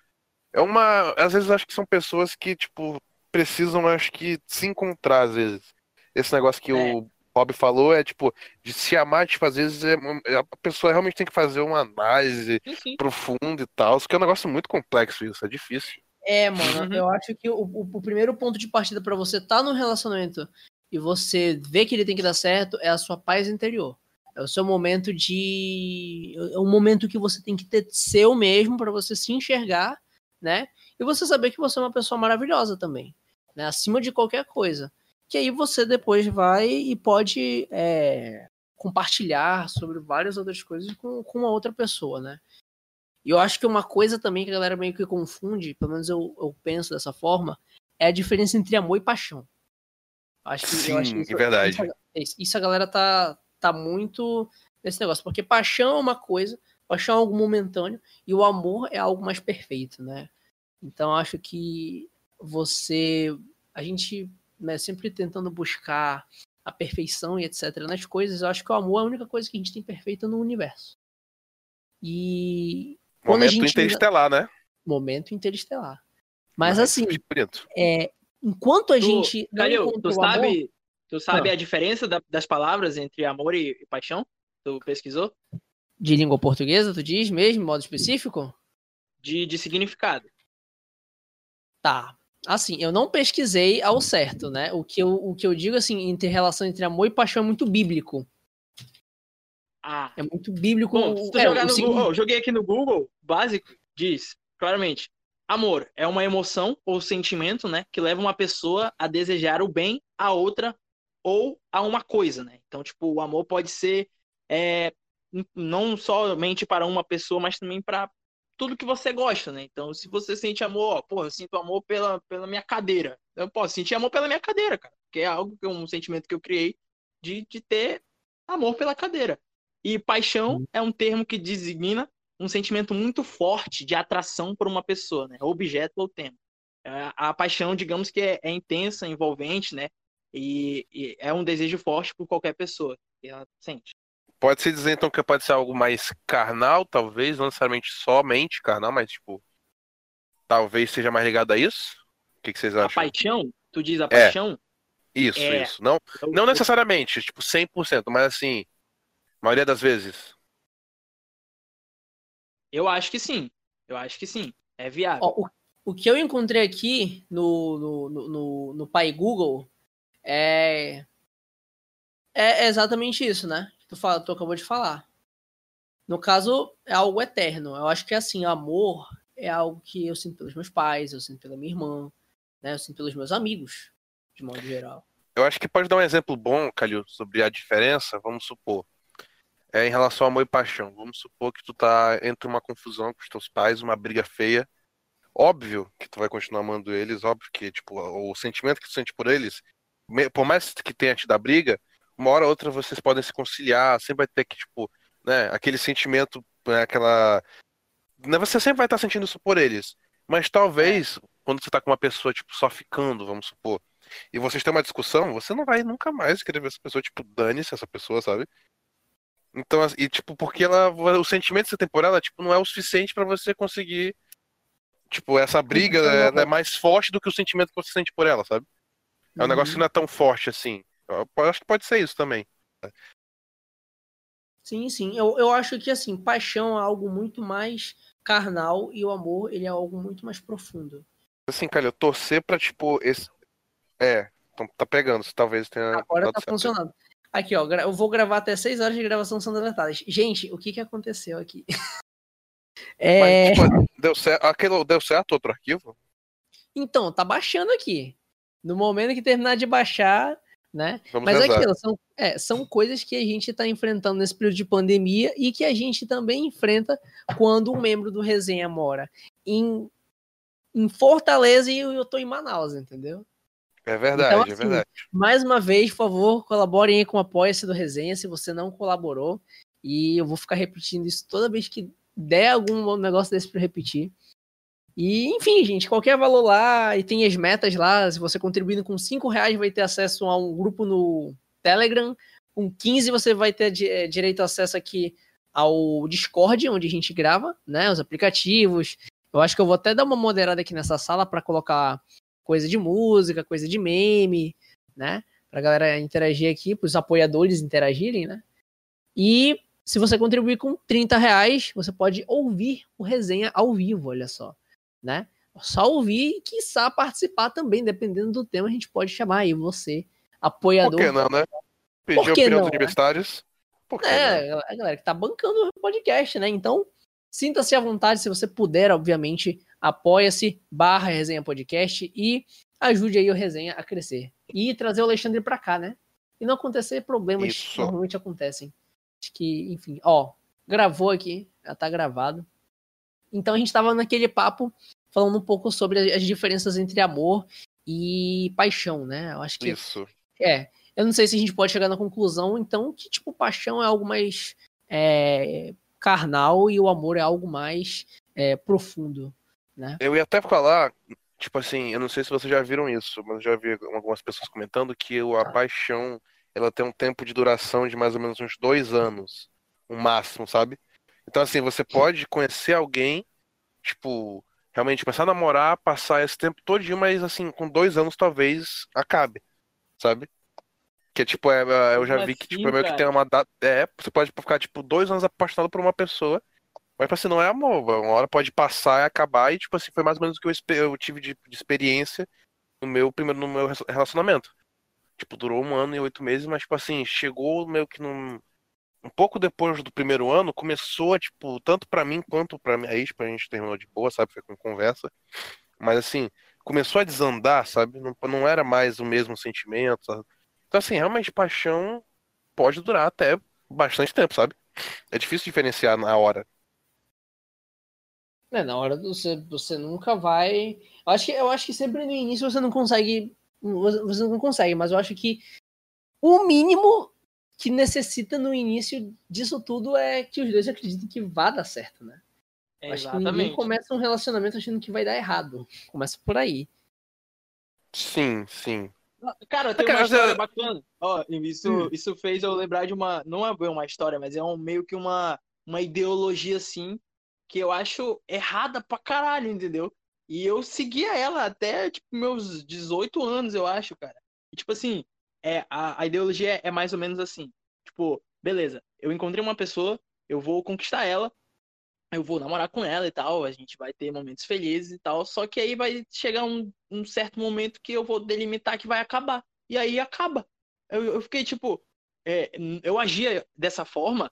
É uma. Às vezes acho que são pessoas que, tipo, precisam, acho que, se encontrar, às vezes. Esse negócio que é. o Bob falou é, tipo, de se amar, tipo, às vezes é, é a pessoa realmente tem que fazer uma análise sim, profunda e tal. Isso que é um negócio muito complexo, isso, é difícil. É, mano, uhum. eu acho que o, o, o, primeiro ponto de partida para você estar tá no relacionamento e você ver que ele tem que dar certo é a sua paz interior. É o seu momento de. É um momento que você tem que ter seu mesmo para você se enxergar, né? E você saber que você é uma pessoa maravilhosa também né, acima de qualquer coisa. Que aí você depois vai e pode é, compartilhar sobre várias outras coisas com, com uma outra pessoa, né? E eu acho que uma coisa também que a galera meio que confunde, pelo menos eu, eu penso dessa forma, é a diferença entre amor e paixão. Acho que, Sim, acho que isso, é verdade. Isso, isso, a galera tá, tá muito nesse negócio, porque paixão é uma coisa, paixão é algo momentâneo, e o amor é algo mais perfeito, né? Então acho que você. A gente né, sempre tentando buscar a perfeição e etc. nas coisas, eu acho que o amor é a única coisa que a gente tem perfeita no universo. E. Momento gente... interestelar, né? Momento interestelar. Mas, Mas assim, é, enquanto a tu, gente. Calil, tu sabe, amor... tu sabe a diferença da, das palavras entre amor e, e paixão? Tu pesquisou? De língua portuguesa, tu diz mesmo, modo específico? De, de significado. Tá. Assim, eu não pesquisei ao certo, né? O que eu, o que eu digo, assim, entre relação entre amor e paixão é muito bíblico. Ah. É muito bíblico. Bom, se tu é, jogar no seguinte... Google, joguei aqui no Google, básico, diz claramente: amor é uma emoção ou sentimento, né? Que leva uma pessoa a desejar o bem a outra ou a uma coisa, né? Então, tipo, o amor pode ser é, não somente para uma pessoa, mas também para tudo que você gosta, né? Então, se você sente amor, ó, pô, eu sinto amor pela, pela minha cadeira. Eu posso sentir amor pela minha cadeira, cara. Que é algo que é um sentimento que eu criei de, de ter amor pela cadeira. E paixão é um termo que designa um sentimento muito forte de atração por uma pessoa, né? Objeto ou tema. A, a paixão, digamos que é, é, intensa, envolvente, né? E, e, é um desejo forte por qualquer pessoa que ela sente. Pode-se dizer então que pode ser algo mais carnal, talvez, não necessariamente somente carnal, mas tipo, talvez seja mais ligado a isso? O que, que vocês acham? A paixão? Tu diz a é. paixão? É. Isso, é... isso. Não, não necessariamente, tipo, 100%, mas assim, a maioria das vezes. Eu acho que sim. Eu acho que sim. É viável. Ó, o, o que eu encontrei aqui no, no, no, no, no Pai Google é, é exatamente isso, né? Tu, fala, tu acabou de falar. No caso, é algo eterno. Eu acho que assim, amor é algo que eu sinto pelos meus pais, eu sinto pela minha irmã, né? Eu sinto pelos meus amigos, de modo geral. Eu acho que pode dar um exemplo bom, Calil, sobre a diferença, vamos supor. É em relação ao amor e paixão. Vamos supor que tu tá entre uma confusão com os teus pais, uma briga feia. Óbvio que tu vai continuar amando eles, óbvio que, tipo, o sentimento que tu sente por eles, por mais que tenha te dar briga, uma hora ou outra vocês podem se conciliar, sempre vai ter que, tipo, né, aquele sentimento, né, aquela. Né, você sempre vai estar sentindo isso por eles. Mas talvez, quando você tá com uma pessoa, tipo, só ficando, vamos supor, e vocês têm uma discussão, você não vai nunca mais querer ver essa pessoa, tipo, dane-se essa pessoa, sabe? Então, e tipo, porque ela, o sentimento dessa temporada, tipo, não é o suficiente para você conseguir, tipo, essa briga ela é mais forte do que o sentimento que você sente por ela, sabe? É um uhum. negócio que não é tão forte assim. Eu acho que pode ser isso também. Sim, sim. Eu, eu acho que assim, paixão é algo muito mais carnal e o amor ele é algo muito mais profundo. Assim, cara, eu torcer pra, tipo, esse. É, então tá pegando, talvez tenha. Agora tá certo. funcionando. Aqui, ó, eu vou gravar até 6 horas de gravação são deletadas. Gente, o que que aconteceu aqui? é... Mas, tipo, deu certo, aquele, deu certo outro arquivo? Então, tá baixando aqui. No momento que terminar de baixar, né? Vamos Mas é aquilo, são, é, são coisas que a gente está enfrentando nesse período de pandemia e que a gente também enfrenta quando um membro do Resenha mora em, em Fortaleza e eu estou em Manaus, entendeu? É verdade, Então, é assim, verdade. Mais uma vez, por favor, colaborem aí com o Apoia-se do Resenha, se você não colaborou. E eu vou ficar repetindo isso toda vez que der algum negócio desse pra repetir. E, enfim, gente, qualquer valor lá, e tem as metas lá, se você contribuindo com 5 reais, vai ter acesso a um grupo no Telegram. Com 15 você vai ter eh, direito a acesso aqui ao Discord, onde a gente grava, né? Os aplicativos. Eu acho que eu vou até dar uma moderada aqui nessa sala para colocar coisa de música, coisa de meme, né? Pra galera interagir aqui, pros apoiadores interagirem, né? E se você contribuir com 30 reais, você pode ouvir o resenha ao vivo, olha só, né? Só ouvir e, quiçá, participar também, dependendo do tema, a gente pode chamar aí você, Por apoiador. que não, né? Pedir que opinião não, dos né? universitários. Por que não? É, a galera que tá bancando o podcast, né? Então, sinta-se à vontade, se você puder, obviamente, apoia-se, barra resenha podcast e ajude aí o resenha a crescer. E trazer o Alexandre pra cá, né? E não acontecer problemas Isso. que normalmente acontecem. Acho que, enfim, ó, gravou aqui, já tá gravado. Então a gente tava naquele papo falando um pouco sobre as diferenças entre amor e paixão, né? Eu acho que Isso. é, eu não sei se a gente pode chegar na conclusão, então, que, tipo, paixão é algo mais é, carnal e o amor é algo mais é, profundo, né? Eu ia até falar, tipo assim, eu não sei se vocês já viram isso, mas já vi algumas pessoas comentando que o- a Tá. paixão, ela tem um tempo de duração de mais ou menos uns dois anos, o máximo, sabe? Então, assim, você pode conhecer alguém, tipo, realmente começar a namorar, passar esse tempo todinho, mas, assim, com dois anos talvez acabe, sabe? Que, tipo, é, é, eu já Como vi que, tipo, assim, é meio que tem uma data. É, você pode ficar, tipo, dois anos apaixonado por uma pessoa. Mas, tipo assim, não é amor. Uma hora pode passar e acabar. E, tipo assim, foi mais ou menos o que eu, eu tive de, de experiência no meu primeiro no meu relacionamento. Tipo, durou um ano e oito meses, mas, tipo assim, chegou meio que num. Um pouco depois do primeiro ano, começou, tipo, tanto pra mim quanto pra minha ex, pra gente terminou de boa, sabe? Foi com conversa. Mas, assim, começou a desandar, sabe? Não, não era mais o mesmo sentimento, sabe? Então, assim, realmente, paixão pode durar até bastante tempo, sabe? É difícil diferenciar na hora. É, na hora do você, você nunca vai. Eu acho, que, eu acho que sempre no início você não consegue. Você não consegue, mas eu acho que o mínimo que necessita no início disso tudo é que os dois acreditem que vai dar certo, né? Eu Acho que ninguém começa um relacionamento achando que vai dar errado. Começa por aí. Sim, sim. Cara, tem Cara, uma história eu- bacana. Ó, isso, Hum. isso fez eu lembrar de uma. Não é uma história, mas é um, meio que uma, uma ideologia assim, que eu acho errada pra caralho, entendeu? E eu seguia ela até, tipo, meus 18 anos, eu acho, cara. E, tipo assim, é, a, a ideologia é mais ou menos assim. Tipo, beleza, eu encontrei uma pessoa, eu vou conquistar ela, eu vou namorar com ela e tal, a gente vai ter momentos felizes e tal, só que aí vai chegar um, um certo momento que eu vou delimitar que vai acabar. E aí acaba. Eu, eu fiquei, tipo, é, eu agia dessa forma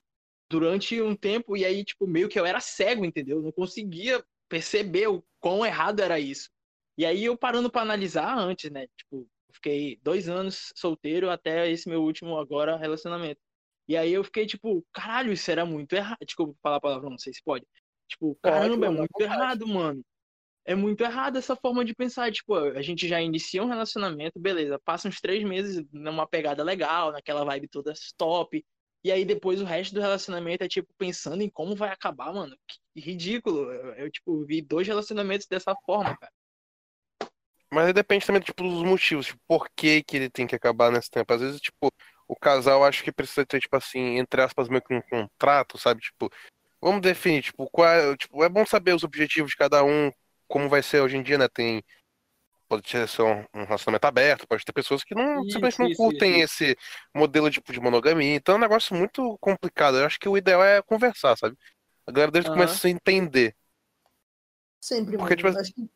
durante um tempo, e aí, tipo, meio que eu era cego, entendeu? Eu não conseguia perceber o quão errado era isso. E aí eu parando pra analisar antes, né? Tipo, fiquei dois anos solteiro até esse meu último agora relacionamento. E aí eu fiquei tipo, caralho, isso era muito errado. Desculpa falar a palavra, não sei se pode. Tipo, caramba, é muito errado, mano. É muito errado essa forma de pensar. Tipo, a gente já inicia um relacionamento, beleza, passa uns três meses numa pegada legal, naquela vibe toda top. E aí depois o resto do relacionamento é, tipo, pensando em como vai acabar, mano. Que ridículo. Eu, eu, tipo, vi dois relacionamentos dessa forma, cara. Mas aí depende também, tipo, dos motivos, tipo, por que que ele tem que acabar nesse tempo. Às vezes, tipo, o casal acho que precisa ter, tipo assim, entre aspas, meio que um contrato, sabe? Tipo, vamos definir, tipo, qual, é- tipo, é bom saber os objetivos de cada um, como vai ser hoje em dia, né? Tem, pode ser só um relacionamento aberto, pode ter pessoas que não, Isso, simplesmente não isso, curtem esse modelo, tipo, de monogamia. Então é um negócio muito complicado. Eu acho que o ideal é conversar, sabe? A galera desde que Aham. começa a entender. Sempre, Porque, mano. tipo, Acho que,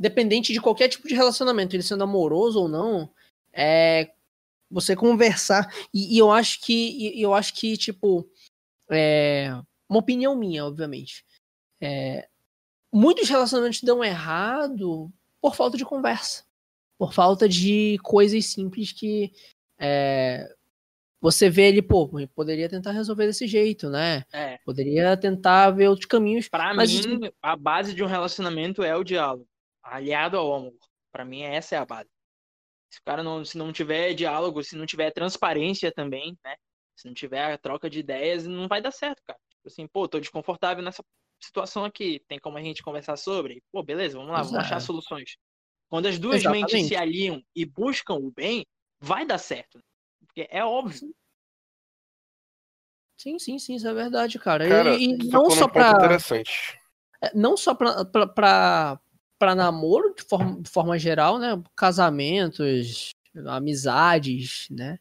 Dependente de qualquer tipo de relacionamento, ele sendo amoroso ou não, é você conversar. E, e eu acho que, e eu acho que, tipo, é, uma opinião minha, obviamente. É, muitos relacionamentos dão errado por falta de conversa. Por falta de coisas simples que é, você vê ele, pô, poderia tentar resolver desse jeito, né? É. Poderia tentar ver outros caminhos. Pra Mas mim, a base de um relacionamento é o diálogo, aliado ao amor. Pra mim, essa é a base. Se o cara não, se não tiver diálogo, se não tiver transparência também, né? Se não tiver a troca de ideias, não vai dar certo, cara. Tipo assim, pô, tô desconfortável nessa situação aqui. Tem como a gente conversar sobre? Pô, beleza, vamos lá, vamos achar soluções. Quando as duas Exatamente. mentes se aliam e buscam o bem, vai dar certo. Porque é óbvio. Sim, sim, sim, isso é verdade, cara. Cara, e, e não só pra, interessante. é, não só pra, pra, pra, pra namoro, de forma, de forma geral, né? Casamentos, amizades, né?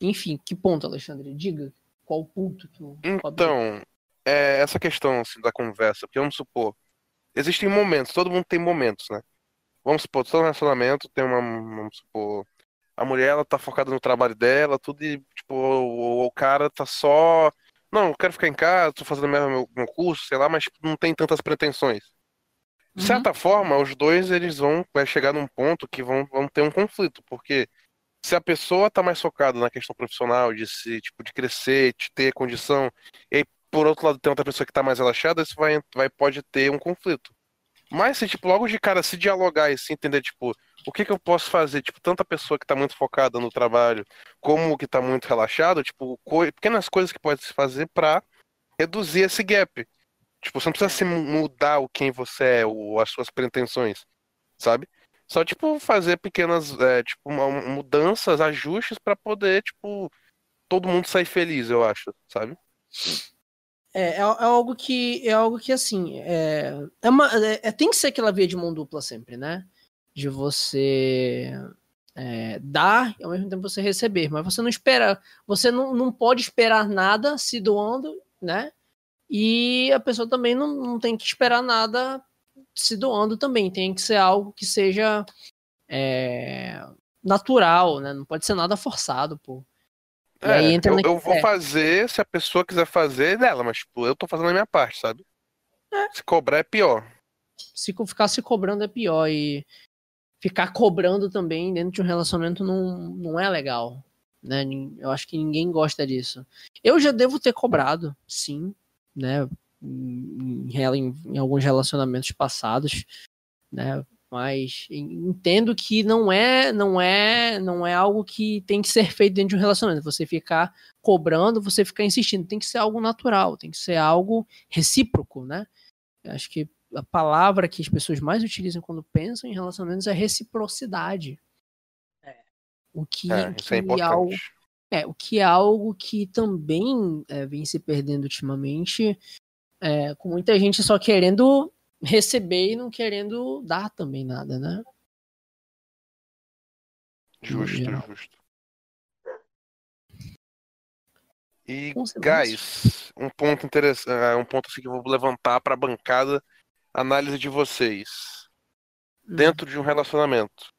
Enfim, que ponto, Alexandre? Diga qual ponto que o Então, é essa questão assim, da conversa, porque vamos supor, existem momentos, todo mundo tem momentos, né? Vamos supor, todo relacionamento tem uma, vamos supor, a mulher ela tá focada no trabalho dela, tudo e, tipo, o, o cara tá só, não, eu quero ficar em casa, tô fazendo meu, meu curso, sei lá, mas tipo, não tem tantas pretensões. De Uhum. certa forma, os dois eles vão vai chegar num ponto que vão, vão ter um conflito, porque se a pessoa tá mais focada na questão profissional, de se, tipo, de crescer, de ter condição, e por outro lado tem outra pessoa que tá mais relaxada, isso vai, vai pode ter um conflito. Mas se, tipo, logo de cara se dialogar e se entender, tipo, o que que eu posso fazer, tipo, tanta pessoa que tá muito focada no trabalho, como que tá muito relaxado, tipo, co- pequenas coisas que pode se fazer pra reduzir esse gap. Tipo, você não precisa se mu- mudar o quem você é, ou as suas pretensões, sabe? Só, tipo, fazer pequenas, é, tipo, mudanças, ajustes pra poder, tipo, todo mundo sair feliz, eu acho, sabe? É, é, é algo que é algo que assim é, é uma é- é- tem que ser aquela via de mão dupla sempre, né? De você é, dar e ao mesmo tempo você receber, mas você não espera, você não, não pode esperar nada se doando, né? E a pessoa também não, não tem que esperar nada se doando também, tem que ser algo que seja é, natural, né? Não pode ser nada forçado, pô. E É, aí entra eu, na- eu vou é. fazer se a pessoa quiser fazer é dela, mas, tipo, eu tô fazendo a minha parte, sabe? Se cobrar é pior. se ficar se cobrando é pior e ficar cobrando também dentro de um relacionamento não, não é legal, né? Eu acho que ninguém gosta disso. Eu já devo ter cobrado, sim, né? Em, em em- alguns relacionamentos passados, né? Mas en- entendo que não é, não é, não é algo que tem que ser feito dentro de um relacionamento. Você ficar cobrando, você ficar insistindo, tem que ser algo natural, tem que ser algo recíproco, né? Acho que a palavra que as pessoas mais utilizam quando pensam em relacionamentos é reciprocidade. O que, É, que isso é é algo, importante. É, o que é algo que também é, vem se perdendo ultimamente, é, com muita gente só querendo receber e não querendo dar também nada, né? Justo, justo. E, guys, um ponto interessante, um ponto assim que eu vou levantar pra bancada, análise de vocês. Hum. Dentro de um relacionamento,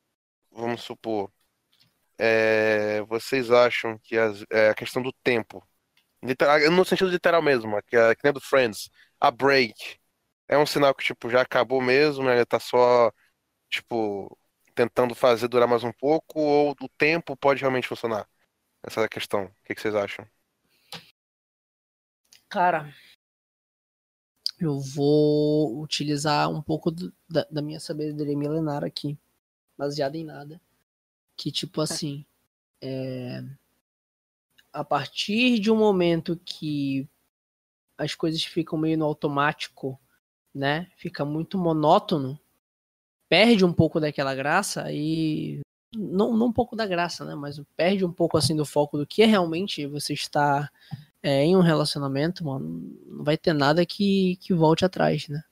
vamos supor, é, vocês acham que as- é, a questão do tempo, literal- no sentido literal mesmo, que, é, que nem do Friends, a break, é um sinal que, tipo, já acabou mesmo, ele tá só, tipo, tentando fazer durar mais um pouco, ou o tempo pode realmente funcionar? Essa é a questão. O que que vocês acham? Cara, eu vou utilizar um pouco do- da, da minha sabedoria milenar aqui, baseada em nada. Que, tipo assim, é, a partir de um momento que as coisas ficam meio no automático, né? Fica muito monótono, perde um pouco daquela graça e. Não, não um pouco da graça, né? Mas perde um pouco assim do foco do que é realmente você está é, em um relacionamento, mano, não vai ter nada que, que volte atrás, né?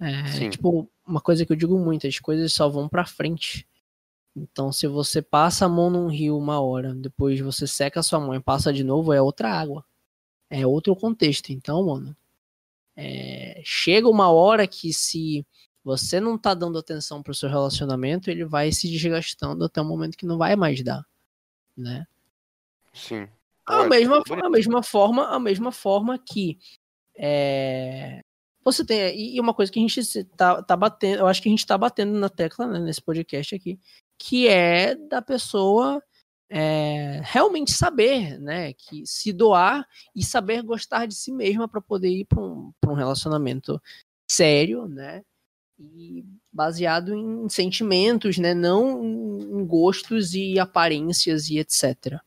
É, tipo, uma coisa que eu digo muito, as coisas só vão pra frente. Então, se você passa a mão num rio uma hora, depois você seca a sua mão e passa de novo, é outra água. É outro contexto. Então, mano, é, chega uma hora que se você não tá dando atenção pro seu relacionamento, ele vai se desgastando até o momento que não vai mais dar, né? Sim. A Olha, mesma, bonito. a mesma forma, a mesma forma que é, você tem e uma coisa que a gente tá, tá batendo, eu acho que a gente tá batendo na tecla né, nesse podcast aqui, que é da pessoa é, realmente saber, né, que se doar e saber gostar de si mesma para poder ir para um, um relacionamento sério, né, e baseado em sentimentos, né? Não em gostos e aparências e etc.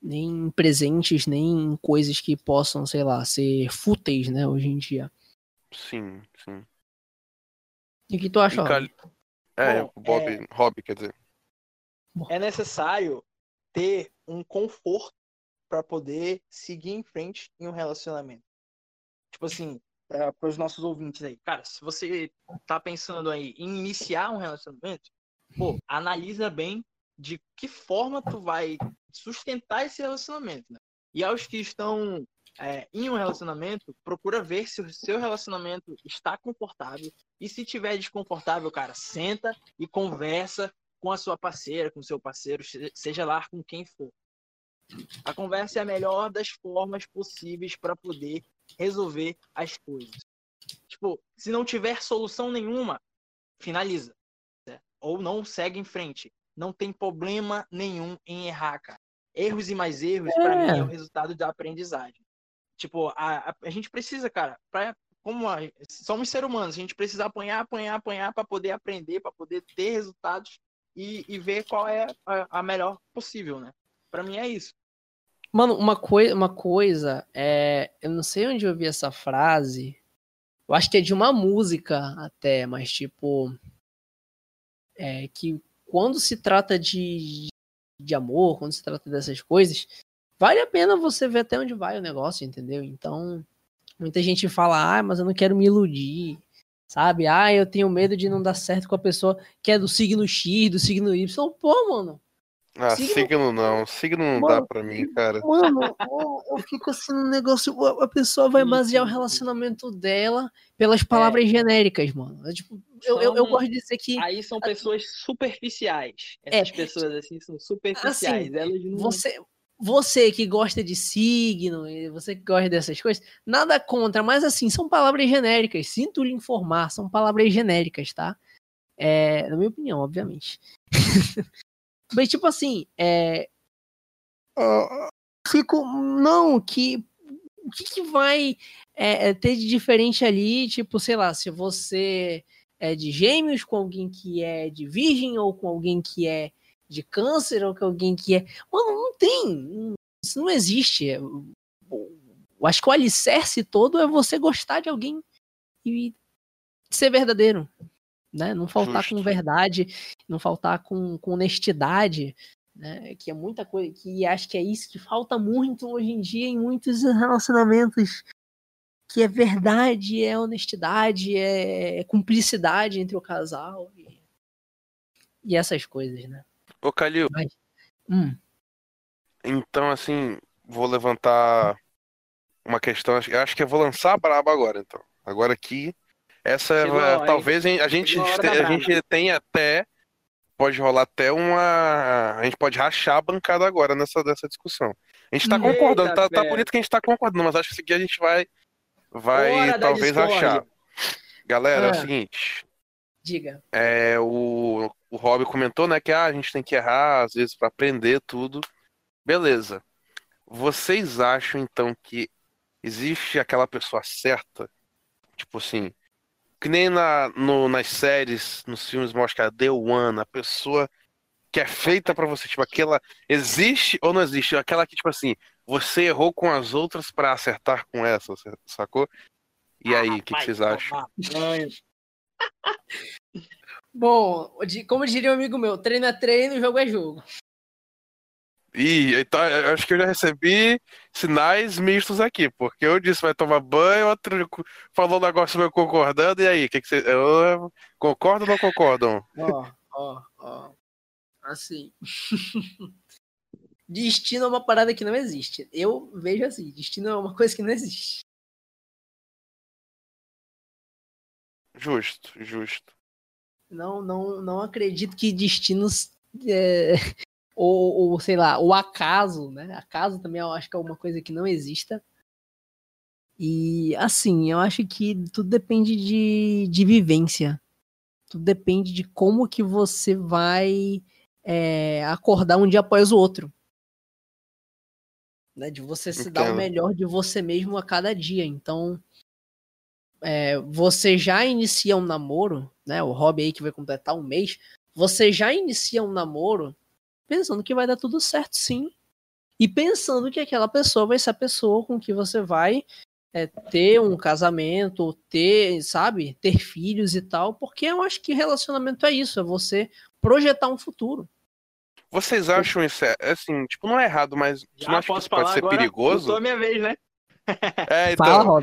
Nem em presentes, nem em coisas que possam, sei lá, ser fúteis, né? Hoje em dia. Sim, sim. E o que tu acha? E Cal- É, Bom, o Bob, é- Hobby, quer dizer. É necessário ter um conforto para poder seguir em frente em um relacionamento. Tipo assim, para os nossos ouvintes aí, cara, se você tá pensando aí em iniciar um relacionamento, pô, analisa bem de que forma tu vai sustentar esse relacionamento, né? E aos que estão é, em um relacionamento, procura ver se o seu relacionamento está confortável. E se tiver desconfortável, cara, senta e conversa com a sua parceira, com o seu parceiro, se- seja lá com quem for. A conversa é a melhor das formas possíveis para poder resolver as coisas. Tipo, se não tiver solução nenhuma, finaliza. certo? Ou não segue em frente. Não tem problema nenhum em errar, cara. Erros e mais erros, É. mim, é o resultado da aprendizagem. Tipo, a, a, a gente precisa, cara, pra, como a, somos seres humanos, a gente precisa apanhar, apanhar, apanhar para poder aprender, para poder ter resultados e, e ver qual é a, a melhor possível, né? Pra mim é isso. Mano, uma, coi uma coisa, é, eu não sei onde eu vi essa frase. Eu acho que é de uma música até, mas tipo. É que quando se trata de, de amor, quando se trata dessas coisas, vale a pena você ver até onde vai o negócio, entendeu? Então, muita gente fala, ah, mas eu não quero me iludir, sabe? Ah, eu tenho medo de não dar certo com a pessoa que é do signo X, do signo Y. Pô, mano, Ah, Signo- signo não. Signo não Mano, dá pra mim, cara. Mano, eu, eu fico assim no negócio. a- pessoa vai basear o relacionamento dela pelas palavras genéricas, mano. É, tipo, eu, eu, eu gosto de dizer que Aí são pessoas superficiais. Essas pessoas assim são superficiais. Elas não... você, você que gosta de signo, você que gosta dessas coisas, nada contra, mas assim, são palavras genéricas. Sinto lhe informar, são palavras genéricas, tá? É, na minha opinião, obviamente. Mas, tipo assim, é. ah, Fico. Não, que. O que, que vai é, é, ter de diferente ali? Tipo, sei lá, se você é de gêmeos com alguém que é de virgem, ou com alguém que é de câncer, ou com alguém que é. Mano, não tem. Isso não existe. É, Eu acho que o alicerce todo é você gostar de alguém e ser verdadeiro. Né? Não faltar Justo. com verdade, não faltar com, com honestidade, né? Que é muita coisa, que acho que é isso que falta muito hoje em dia em muitos relacionamentos. Que é verdade, é honestidade, é, é cumplicidade entre o casal e, e essas coisas, né? Ô, Calil, Hum, então, assim, vou levantar uma questão. acho- Eu acho que eu vou lançar a braba agora, então. Agora aqui. Essa Chegou hein? talvez a gente, a gente tenha até. Pode rolar até uma. A gente pode rachar a bancada agora nessa, nessa discussão. A gente tá Eita, concordando, tá, tá bonito que a gente tá concordando, mas acho que isso aqui a gente vai. Vai Hora talvez rachar. Galera, é Ah. o seguinte. Diga. É, o, o Rob comentou, né, que ah, a gente tem que errar, às vezes, pra aprender tudo. Beleza. Vocês acham, então, que existe aquela pessoa certa? Tipo assim, que nem na, no- nas séries, nos filmes mostra a The One, a pessoa que é feita pra você, tipo, aquela. Existe ou não existe? Aquela que, tipo assim, você errou com as outras pra acertar com essa, sacou? E aí, o que, que Vai vocês acham? tomar banho. Bom, como diria um amigo meu, treino é treino, jogo é jogo. Ih, então, acho que eu já recebi sinais mistos aqui, porque eu disse vai tomar banho, outro falou um negócio meu concordando, e aí, que, que você. Eu, concordam ou não concordam? Ó, ó, ó. Assim. Destino é uma parada que não existe. Eu vejo assim, destino é uma coisa que não existe. Justo, justo. Não, não, não acredito que destinos é, ou, ou, sei lá, o acaso, né? Acaso também eu acho que é uma coisa que não exista. E assim, eu acho que tudo depende de, de vivência. Tudo depende de como que você vai é, acordar um dia após o outro. Né? De você se dar o Entendo. melhor de você mesmo a cada dia. Então, é, você já inicia um namoro, né? O hobby aí que vai completar um mês, você já inicia um namoro pensando que vai dar tudo certo, sim. E pensando que aquela pessoa vai ser a pessoa com que você vai é, ter um casamento, ter, sabe, ter filhos e tal, porque eu acho que relacionamento é isso, é você projetar um futuro. Vocês acham isso, é, assim, tipo, não é errado, mas Já não acho que posso isso pode falar ser agora? perigoso? Minha vez, né? É, então, Fala,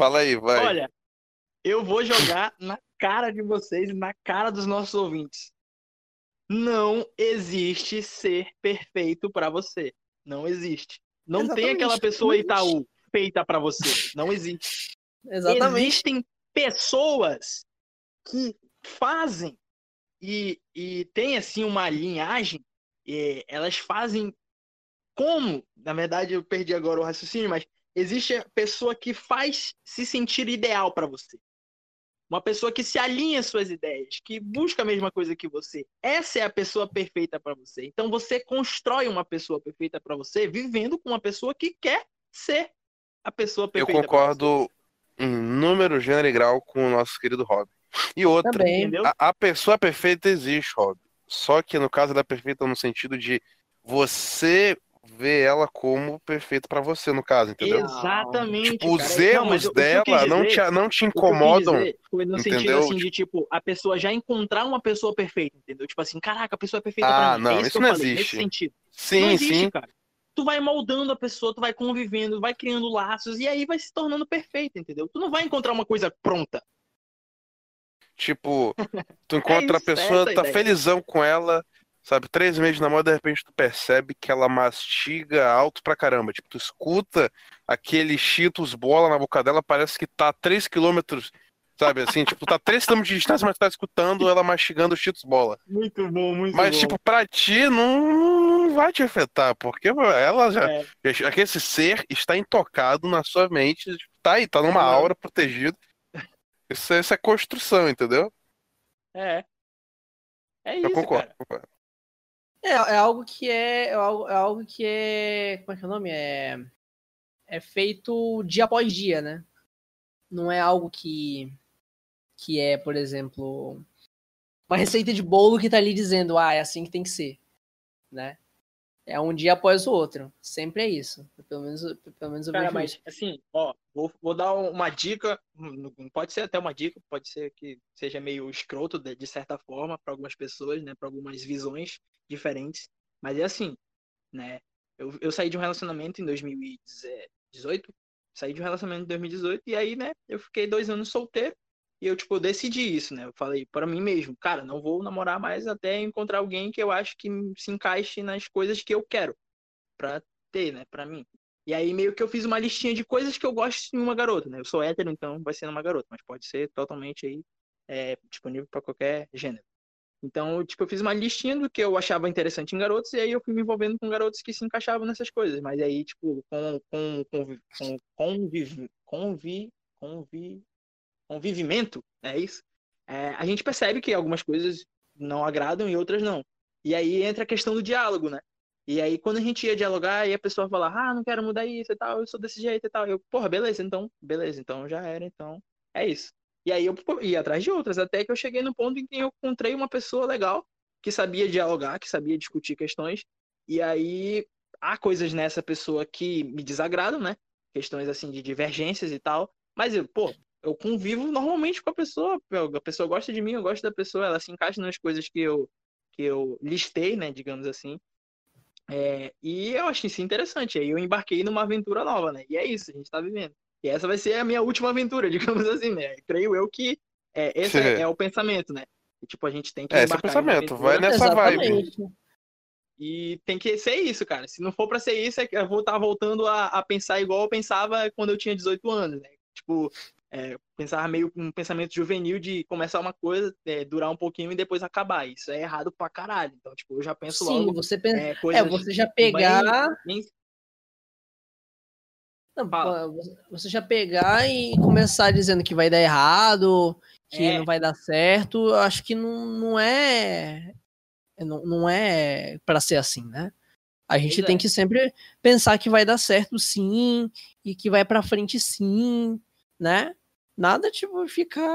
fala, aí, vai. Olha, eu vou jogar na cara de vocês e na cara dos nossos ouvintes. Não existe ser perfeito pra você. Não existe. Não tem Exatamente, aquela pessoa Itaú feita pra você. Não existe. Exatamente. Existem pessoas que fazem e, e tem assim uma linhagem, eh, elas fazem como, na verdade eu perdi agora o raciocínio, mas existe a pessoa que faz se sentir ideal para você. Uma pessoa que se alinha às suas ideias, que busca a mesma coisa que você. Essa é a pessoa perfeita para você. Então você constrói uma pessoa perfeita para você vivendo com uma pessoa que quer ser a pessoa Eu perfeita. pra concordo em número, gênero e grau com o nosso querido Rob. E outra, Também. a, a pessoa perfeita existe, Rob. Só que no caso da perfeita no sentido de você ver ela como perfeita pra você, no caso, entendeu? Exatamente. Tipo, os cara. Não, erros o- o que eu quis dela não dizer- te, não te O que eu quis incomodam. Foi no sentido entendeu? assim de tipo, a pessoa já encontrar uma pessoa perfeita, entendeu? Tipo assim, caraca, a pessoa é perfeita Ah, pra mim. não, é isso, não falei, existe. nesse sentido. não Sim, existe, sim. cara. Tu vai moldando a pessoa, tu vai convivendo, vai criando laços e aí vai se tornando perfeita, entendeu? Tu não vai encontrar uma coisa pronta. Tipo, tu encontra a isso, é pessoa, a tá ideia. felizão com ela, sabe? Três meses de namoro, de repente tu percebe que ela mastiga alto pra caramba. Tipo, tu escuta aquele Cheetos bola na boca dela, parece que tá a 3 quilômetros, sabe? Assim, tipo, tá a 3 quilômetros de distância, mas tu tá escutando ela mastigando Cheetos bola. Muito bom, muito Mas, bom. tipo, pra ti não, não vai te afetar, porque ela já. É. Esse ser está intocado na sua mente, tipo, tá aí, tá numa aura protegida. Isso, é- isso é construção, entendeu? É. É Eu isso, concordo, cara. concordo. É, é algo que é, é algo, é algo que é, como é que é o nome? É, é feito dia após dia, né? Não é algo que, que é, por exemplo, uma receita de bolo que tá ali dizendo, ah, é assim que tem que ser, né? É um dia após o outro. Sempre é isso. Pelo menos, pelo menos eu Cara, vejo mas isso. assim, ó, vou, vou dar uma dica, hum, pode ser até uma dica, pode ser que seja meio escroto de, de certa forma para algumas pessoas, né, para algumas visões diferentes, mas é assim, né? Eu, eu saí de um relacionamento em 2018, saí de um relacionamento em 2018 e aí, né, eu fiquei dois anos solteiro e eu tipo decidi isso, né? Eu falei para mim mesmo, cara, não vou namorar mais até encontrar alguém que eu acho que se encaixe nas coisas que eu quero pra ter, né, para mim. E aí meio que eu fiz uma listinha de coisas que eu gosto em uma garota, né? Eu sou hétero, então vai ser numa garota, mas pode ser totalmente aí é, disponível para qualquer gênero. Então, tipo, eu fiz uma listinha do que eu achava interessante em garotos e aí eu fui me envolvendo com garotos que se encaixavam nessas coisas. Mas aí, tipo, com com convi, com conviv, convi, convi, convivimento, é isso. É, a gente percebe que algumas coisas não agradam e outras não. E aí entra a questão do diálogo, né? E aí, quando a gente ia dialogar, e a pessoa falava, ah, não quero mudar isso e tal, eu sou desse jeito e tal. Eu, porra, beleza, então, beleza, então já era, então é isso. E aí eu ia atrás de outras, até que eu cheguei no ponto em que eu encontrei uma pessoa legal, que sabia dialogar, que sabia discutir questões. E aí há coisas nessa pessoa que me desagradam, né? Questões assim de divergências e tal. Mas eu, pô, eu convivo normalmente com a pessoa, a pessoa gosta de mim, eu gosto da pessoa, ela se encaixa nas coisas que eu, que eu listei, né, digamos assim. É, e eu achei isso interessante. Aí eu embarquei numa aventura nova, né? E é isso, a gente tá vivendo. E essa vai ser a minha última aventura, digamos assim, né? Creio eu que é, esse é, é o pensamento, né? E, tipo, a gente tem que É, esse é o pensamento, aventura vai nessa vibe. Exatamente. E tem que ser isso, cara. Se não for pra ser isso, é que eu vou estar voltando a, a pensar igual eu pensava quando eu tinha 18 anos, né? Tipo, é, pensar meio um pensamento juvenil de começar uma coisa, é, durar um pouquinho e depois acabar. Isso é errado pra caralho. Então, tipo, eu já penso Sim, logo você pensa. é, É, você já pegar. bem- Não, Fala. você já pegar e começar dizendo que vai dar errado, que É. não vai dar certo, eu acho que não, não é. Não, não é para ser assim, né? A gente tem é. que sempre pensar que vai dar certo sim, e que vai pra frente sim, né? Nada, tipo, ficar.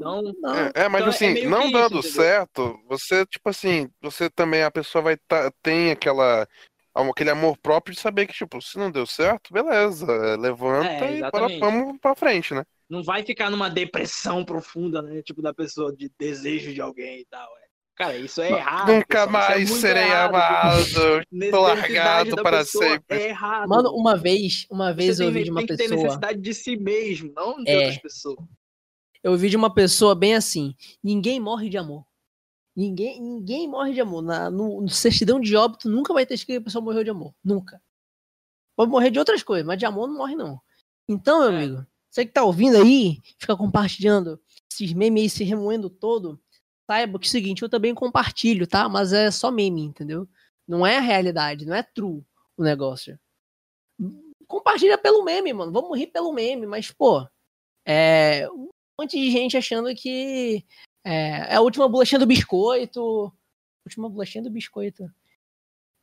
Não, Não. É, é, mas Então, é assim, meio não isso, dando entendeu? certo, você, tipo assim, você também, a pessoa vai tá, tem aquela, aquele amor próprio de saber que, tipo, se não deu certo, beleza, levanta É, e exatamente. vamos pra frente, né? não vai ficar numa depressão profunda, né? Tipo, da pessoa de desejo de alguém e tal. é. Cara, isso é errado. Nunca pessoal, é mais muito serei errado. amado, Necessidade largado para pessoa sempre. É errado. Mano, uma vez, uma vez Você eu tem, ouvi de uma tem pessoa. necessidade de si mesmo, não de É. outras pessoas. Eu ouvi de uma pessoa bem assim: ninguém morre de amor. Ninguém, ninguém morre de amor. Na, no, no certidão de óbito nunca vai ter escrito que a pessoa morreu de amor. Nunca. Pode morrer de outras coisas, mas de amor não morre, não. Então, meu É. amigo, você que tá ouvindo aí, fica compartilhando esses memes aí se remoendo todo, saiba que é o seguinte, eu também compartilho, tá? Mas é só meme, entendeu? Não é a realidade, não é true o negócio. Compartilha pelo meme, mano. Vamos rir pelo meme, mas, pô, é, um monte de gente achando que é, é a última bolachinha do biscoito. Última bolachinha do biscoito.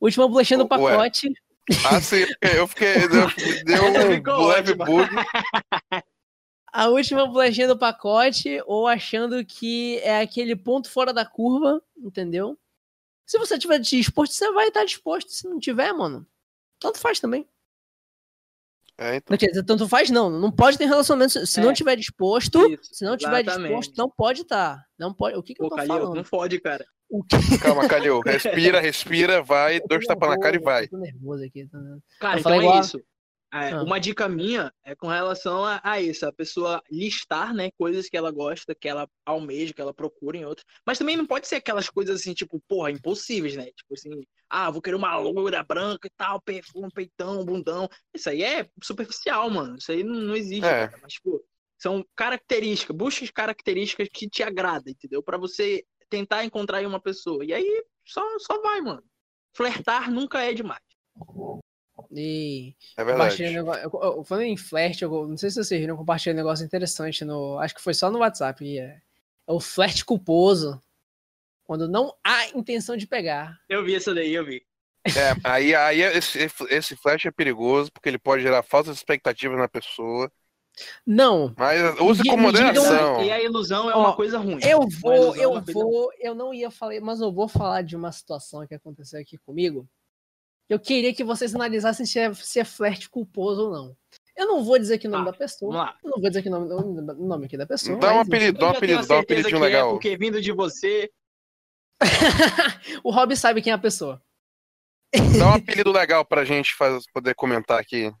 Última bolachinha do Ué. pacote. Ah, sim, eu fiquei, deu, um leve bug. A última bolachinha do pacote, ou achando que é aquele ponto fora da curva, entendeu? Se você tiver disposto, você vai estar disposto. Se não tiver, mano, tanto faz também. É, então, Não quer dizer, tanto faz, não. Não pode ter relacionamento. Se se não É. tiver disposto, Isso, se não tiver exatamente. disposto, não pode estar. Não pode. O que, que eu Pô, tô Calil, falando? não fode, cara. O que... calma, Calil, respira, respira, vai, Eu dois tapas na cara e vai. eu Tô nervoso aqui. Tô... Cara, Eu então falei é igual a- isso. É, Ah. Uma dica minha é com relação a, a isso, a pessoa listar, né, coisas que ela gosta, que ela almeja, que ela procura em outros. Mas também não pode ser aquelas coisas assim, tipo, porra, impossíveis, né? Tipo assim, ah, vou querer uma loura branca e tal, perfume, peitão, bundão. Isso aí é superficial, mano. Isso aí não, não existe, É. cara. Mas, tipo, são características, busque as características que te agradam, entendeu? Pra você tentar encontrar em uma pessoa. E aí, só, só vai, mano. Flertar nunca é demais. E É compartilhei um verdade. negócio. Eu, eu, falando em flerte, eu, não sei se vocês viram, compartilhei um negócio interessante no. Acho que foi só no WhatsApp. É, é o flerte culposo. Quando não há intenção de pegar. Eu vi essa daí, eu vi. É, aí, aí esse, esse flash é perigoso porque ele pode gerar falsas expectativas na pessoa. Não, Mas use com moderação. E a ilusão é Ó, uma coisa ruim. eu vou, é eu vou, eu não ia falar, mas eu vou falar de uma situação que aconteceu aqui comigo. Eu queria que vocês analisassem se é, se é flerte culposo ou não. Eu não vou dizer que o nome Tá, da pessoa. Vamos lá. Eu não vou dizer que o nome, o nome aqui da pessoa. Dá um apelido, dá um apelido, dá um apelidinho é, legal. porque vindo de você, o Rob sabe quem é a pessoa. Dá um apelido legal pra gente faz, poder comentar aqui.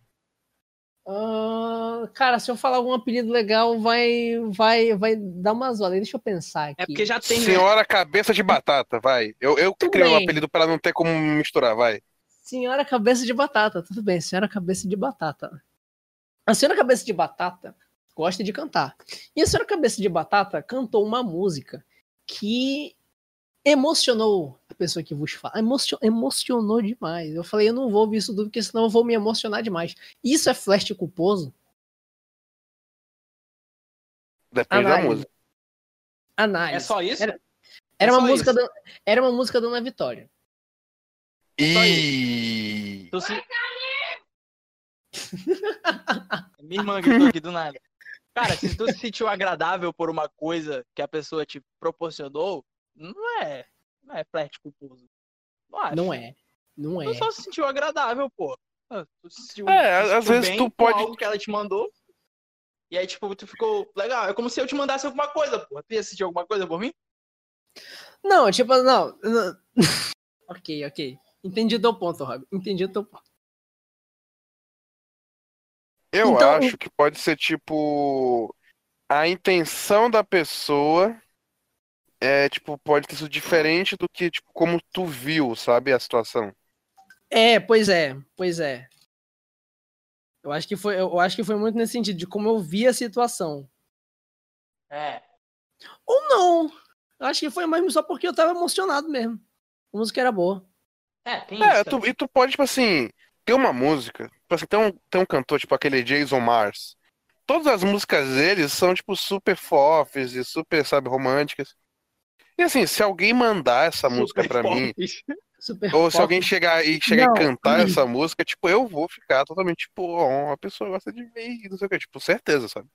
Ah, cara, se eu falar algum apelido legal, vai, vai, vai dar uma zoada. Deixa eu pensar aqui. é porque já tem, né? Senhora Cabeça de Batata, vai. Eu, eu Tudo criei um apelido pra não ter como misturar, vai. Senhora Cabeça de Batata, tudo bem, Senhora Cabeça de Batata. A Senhora Cabeça de Batata gosta de cantar. E a Senhora Cabeça de Batata cantou uma música que emocionou a pessoa que vos fala. Emocion- emocionou demais. Eu falei, eu não vou ouvir isso tudo, porque senão eu vou me emocionar demais. Isso é flash culposo? Depende da música. Análise. É só isso? Era- Era uma só música isso? da, era uma música da Ana Vitória. Só E Tu se- Minha irmã gritou aqui do nada. Cara, se tu se sentiu agradável por uma coisa que a pessoa te proporcionou, não é. Não é flerte culposo. Não acho. Não é. Não é. Tu só se sentiu agradável, pô. Ah, Tu se sentiu, É, se às sentiu vezes bem tu pode- algo que ela te mandou. E aí, tipo, tu ficou legal. É como se eu te mandasse alguma coisa, pô. Tu ia sentir alguma coisa por mim? Não, tipo, não- ok, ok. Entendi o teu ponto, Rob. Entendi o teu ponto. eu Então- acho que pode ser tipo. A intenção da pessoa é, tipo, pode ter sido diferente do que, tipo, como tu viu, sabe, a situação. É, pois é, pois é. Eu acho que foi, eu acho que foi muito nesse sentido, de como eu vi a situação. É. Ou não. Eu acho que foi mesmo só porque eu tava emocionado mesmo. A música era boa. É, tem É, isso. tu, e tu pode, tipo assim, ter uma música, tipo assim, tem um, tem um cantor, tipo aquele Jason Mars. Todas as músicas dele são, tipo, super fofes e super, sabe, românticas. E assim, se alguém mandar essa música Super pra mim, fortes. Super ou se alguém chegar e chegar Não. e cantar essa música, tipo, eu vou ficar totalmente, tipo, ó, a pessoa gosta de mim, não sei o que, tipo, certeza, sabe?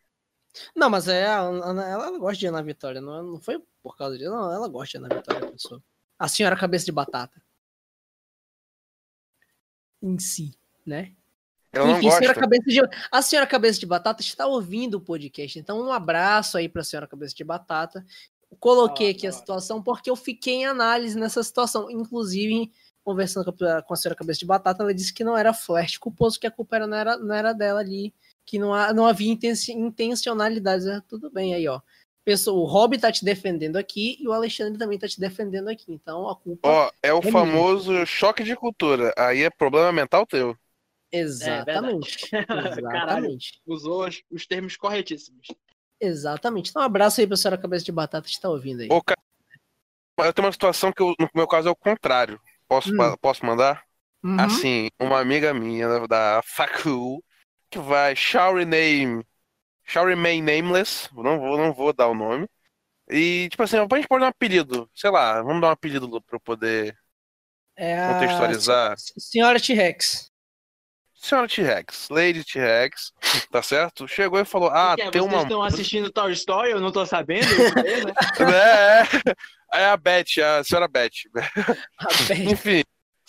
Não, mas é, ela, ela gosta de Ana Vitória, não, não foi por causa disso, não, ela gosta de Ana Vitória, a pessoa. A senhora cabeça de batata. Em si, né? Eu não Enfim, a senhora, cabeça de, a senhora Cabeça de Batata está ouvindo o podcast, então um abraço aí para a senhora Cabeça de Batata. Coloquei Ah, aqui a ah. situação porque eu fiquei em análise nessa situação. Inclusive, conversando com a, com a senhora Cabeça de Batata, ela disse que não era flerte culposo, que a culpa era, não, era, não era dela ali, que não, há- não havia intenci- intencionalidade. É, Tudo bem aí, ó. Pessoa, o Rob tá te defendendo aqui e o Alexandre também tá te defendendo aqui. Então a culpa. Ó, é o minha. famoso choque de cultura. Aí é problema mental teu. exatamente. Caralho, exatamente. usou os, os termos corretíssimos. Exatamente. Então, um abraço aí pra senhora Cabeça de Batata que está ouvindo aí. Ô, cara, eu tenho uma situação que eu- no meu caso é o contrário. Posso, Hum. posso mandar? Uhum. Assim, uma amiga minha da- da Facu que vai shall rename, shall remain nameless, não vou, não vou dar o nome. E tipo assim, a gente pode dar um apelido, sei lá, vamos dar um apelido pra eu poder É a contextualizar. se- Senhora T-Rex. Senhora T-Rex, Lady T-Rex, tá certo? Chegou e falou: Ah, que é? tem Vocês uma. estão assistindo Toy Story? Eu não tô sabendo. né? É, é a Beth, a senhora Beth. A Beth. Enfim,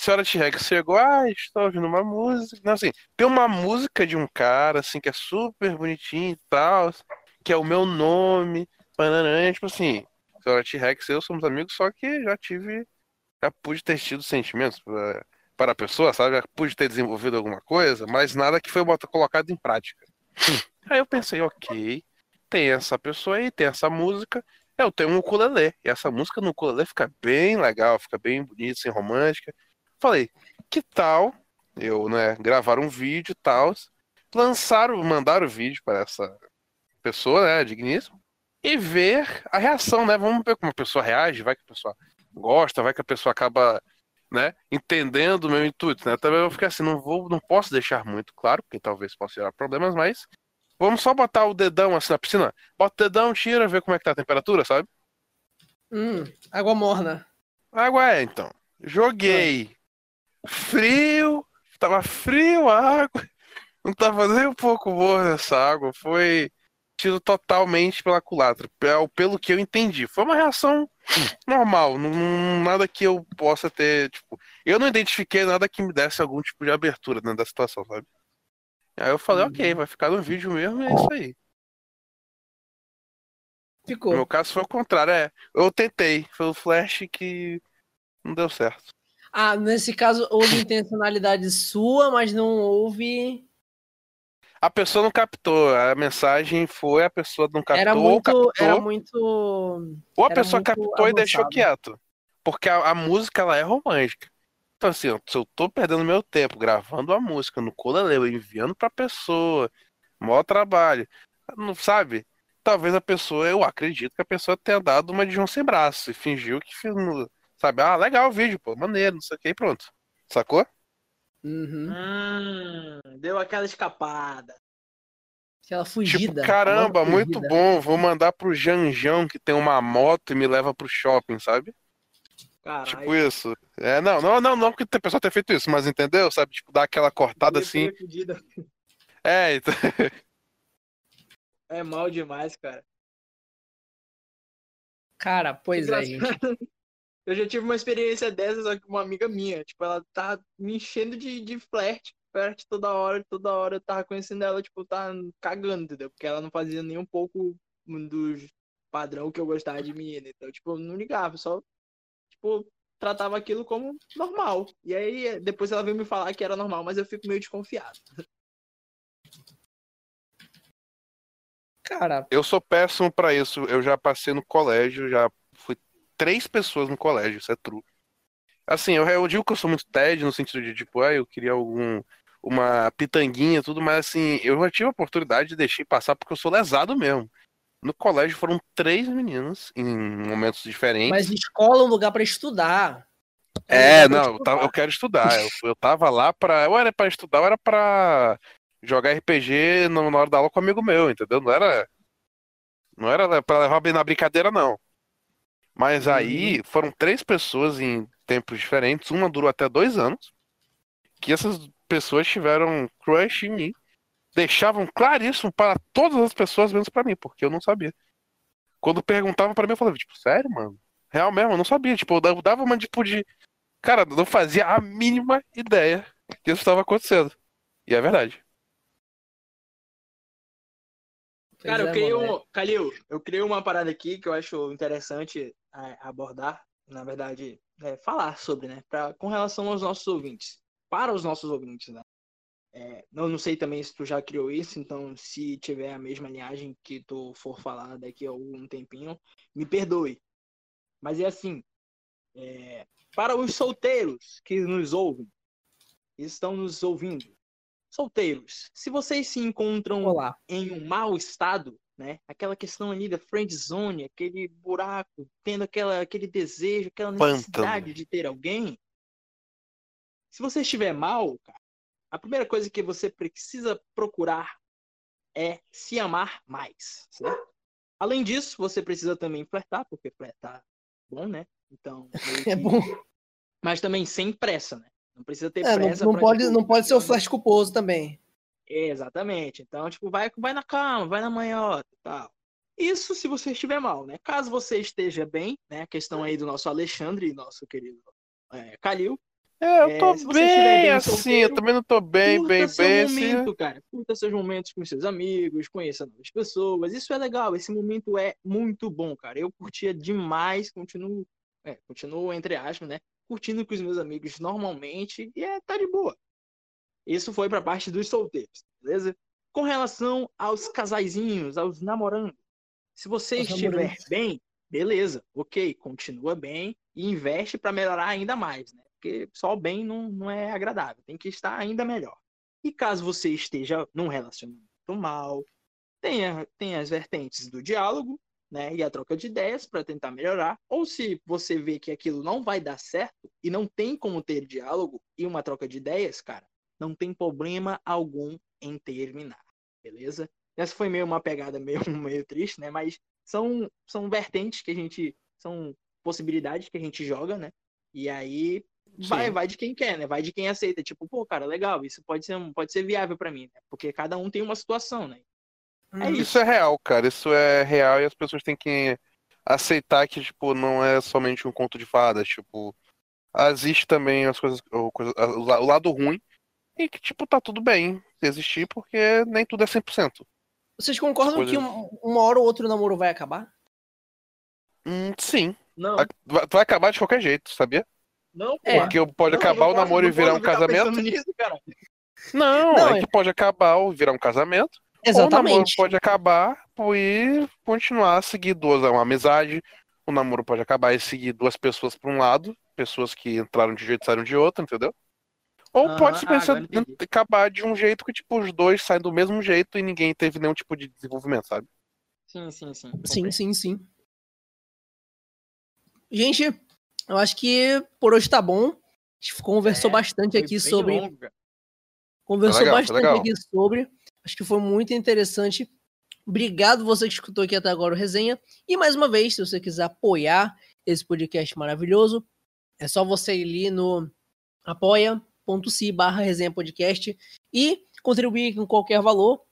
senhora T-Rex chegou, ah, estou ouvindo uma música. Não, assim, tem uma música de um cara, assim, que é super bonitinho e tal, que é o meu nome, pananã, tipo assim, senhora T-Rex e eu somos amigos, só que já tive, já pude ter tido sentimentos pra- para a pessoa, sabe? Já pude ter desenvolvido alguma coisa, mas nada que foi colocado em prática. Aí eu pensei, ok, tem essa pessoa aí, tem essa música, eu tenho um ukulele. E essa música no ukulele fica bem legal, fica bem bonita, assim, romântica. Falei, que tal eu, né, gravar um vídeo e tal, lançar, mandar o vídeo para essa pessoa, né, digníssima, e ver a reação, né? Vamos ver como a pessoa reage, vai que a pessoa gosta, vai que a pessoa acaba, né, entendendo o meu intuito, né? Também eu fiquei assim, não vou, não posso deixar muito claro, porque talvez possa gerar problemas, mas vamos só botar o dedão assim na piscina, bota o dedão, tira, vê como é que tá a temperatura, sabe? Hum, água morna. Água é, então. Joguei. Frio. Tava frio a água. Não tava nem um pouco boa essa água. Foi tido totalmente pela culatra. Pelo, que eu entendi. Foi uma reação normal. Não, nada que eu possa ter. Tipo, eu não identifiquei nada que me desse algum tipo de abertura dentro da situação, sabe? Aí eu falei, ok, vai ficar no vídeo mesmo, e é isso aí. No Ficou. meu caso foi o contrário, é. Eu tentei. Foi o flash que não deu certo. Ah, nesse caso houve intencionalidade sua, mas não houve. A pessoa não captou, a mensagem foi, a pessoa não captou, Era muito. captou, Era muito. ou a pessoa captou e deixou avançado. quieto. Porque a, a música, ela é romântica. Então, assim, se eu tô perdendo meu tempo gravando a música no Colaleu, enviando pra pessoa, maior trabalho, não sabe? Talvez a pessoa, eu acredito que a pessoa tenha dado uma de João sem braço e fingiu que, fez no- sabe? Ah, legal o vídeo, pô, maneiro, não sei o que, e pronto. Sacou? Uhum. Hum, deu aquela escapada. Aquela Tipo, fugida. caramba, famosa muito fugida. bom. Vou mandar pro Janjão que tem uma moto e me leva pro shopping, sabe? Caralho. Tipo isso. É, não, não, não, não que a pessoa tenha feito isso, mas entendeu? Sabe? Tipo, dar aquela cortada assim. fugida. É, então, É mal demais, cara. Cara, pois é, gente. Eu já tive uma experiência dessa, só que uma amiga minha, tipo, ela tá me enchendo de, de flerte, flerte toda hora, toda hora eu tava conhecendo ela, tipo, tá cagando, entendeu? Porque ela não fazia nem um pouco dos padrão que eu gostava de menina. Então, tipo, eu não ligava, só, tipo, tratava aquilo como normal. E aí, depois ela veio me falar que era normal, mas eu fico meio desconfiado. Cara, eu sou péssimo pra isso. Eu já passei no colégio, já três pessoas no colégio, isso é true. Assim, eu, eu digo que eu sou muito TED no sentido de, tipo, ah, eu queria algum. Uma pitanguinha tudo, mas assim, eu já tive a oportunidade de deixar passar porque eu sou lesado mesmo. No colégio foram três meninas em momentos diferentes. mas escola é um lugar pra estudar. É, um pra não, eu, tava- eu quero estudar. Eu, eu tava lá pra. Ou era pra estudar, ou era pra jogar RPG na hora da aula com um amigo meu, entendeu? Não era. Não era pra levar bem na brincadeira, não. Mas aí foram três pessoas em tempos diferentes. Uma durou até dois anos. Que essas pessoas tiveram crush em mim. deixavam claríssimo para todas as pessoas, menos para mim, porque eu não sabia. Quando perguntavam para mim, eu falava, tipo, sério, mano? Real mesmo, eu não sabia. Tipo, eu dava uma tipo de. Cara, não fazia a mínima ideia que isso estava acontecendo. E é verdade. Cara, eu é, criei um. Calil, eu criei uma parada aqui que eu acho interessante é, abordar, na verdade, é, falar sobre, né? Pra, com relação aos nossos ouvintes. Para os nossos ouvintes, né? É, eu não sei também se tu já criou isso, então se tiver a mesma linhagem que tu for falar daqui a algum tempinho, me perdoe. Mas é assim, é, para os solteiros que nos ouvem, estão nos ouvindo, solteiros, se vocês se encontram Olá. em um mau estado, né? Aquela questão ali da friend zone, aquele buraco, tendo aquela, aquele desejo, aquela Pântano. necessidade de ter alguém. Se você estiver mal, cara, a primeira coisa que você precisa procurar é se amar mais, certo? Além disso, você precisa também flertar, porque flertar é bom, né? Então, É que- bom. mas também sem pressa, né? Não precisa ter É, pressa. não, não pra, pode, tipo, não pode ser o flash culposo também. Exatamente. Então, tipo, vai, vai na calma, vai na manhota e tal. Isso se você estiver mal, né? Caso você esteja bem, né? A questão aí do nosso Alexandre, nosso querido é, Calil. É, eu É, tô estiver bem bem assim, solteiro, eu também não tô bem, curta bem, seu bem. assim. momento, cara. Curta seus momentos com seus amigos, conheça novas pessoas. Isso é legal. Esse momento é muito bom, cara. Eu curtia demais, continuo, é, continuo entre aspas, né? Curtindo com os meus amigos normalmente e é, tá de boa. Isso foi pra parte dos solteiros, beleza? Com relação aos casaizinhos, aos namorando, se você Aos estiver namorandos. bem, beleza, ok, continua bem e investe para melhorar ainda mais, né? Porque só o bem não, não é agradável, tem que estar ainda melhor. E caso você esteja num relacionamento mal, tenha, tenha as vertentes do diálogo, né? E a troca de ideias para tentar melhorar. Ou se você vê que aquilo não vai dar certo e não tem como ter diálogo e uma troca de ideias, cara, não tem problema algum em terminar, beleza? Essa foi meio uma pegada meio, meio triste, né? Mas são, são vertentes que a gente. São possibilidades que a gente joga, né? E aí vai, Sim. vai de quem quer, né? Vai de quem aceita. Tipo, pô, cara, legal, isso pode ser, pode ser viável pra mim, né? Porque cada um tem uma situação, né? É Hum, Isso é real, cara. Isso é real e as pessoas têm que aceitar que, tipo, não é somente um conto de fadas. Tipo, existe também as coisas, o, lado ruim e que, tipo, tá tudo bem existir porque nem tudo é 100%. Vocês concordam Coisas- que um- uma hora ou outra o namoro vai acabar? Hum, sim. Não, Vai, vai acabar de qualquer jeito, sabia? não, É. pô. Porque pode Não, acabar o posso- namoro e virar um casamento. nisso, cara. Não, Não, é é- que pode acabar ou virar um casamento. Ou o namoro Exatamente. pode acabar e continuar a seguir duas, uma amizade. O namoro pode acabar e seguir duas pessoas para um lado, pessoas que entraram de um jeito e saíram de outro, entendeu? Ou Aham, pode se ah, pensar entendi. acabar de um jeito que, tipo, os dois saem do mesmo jeito e ninguém teve nenhum tipo de desenvolvimento, sabe? Sim, sim, sim. Sim, sim, sim. Gente, eu acho que por hoje tá bom. A gente conversou É, bastante aqui sobre. longo, cara. Conversou legal, bastante aqui sobre. Acho que foi muito interessante. Obrigado você que escutou aqui até agora o resenha. E mais uma vez, se você quiser apoiar esse podcast maravilhoso, é só você ir ali no apoia.se barra resenha podcast e contribuir com qualquer valor.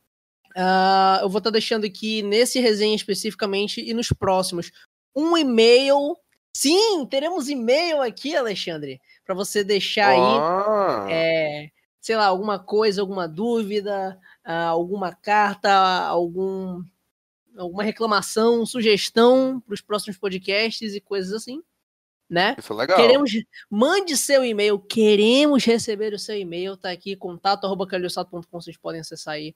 Ah, eu vou estar deixando aqui nesse resenha especificamente e nos próximos um e-mail. Sim, teremos e-mail aqui, Alexandre, para você deixar aí é, sei lá, alguma coisa, alguma dúvida, ah, alguma carta, algum, alguma reclamação, sugestão para os próximos podcasts e coisas assim, né? isso é legal. Queremos, mande seu e-mail, queremos receber o seu e-mail, tá aqui, contato.calilsato.com, vocês podem acessar aí.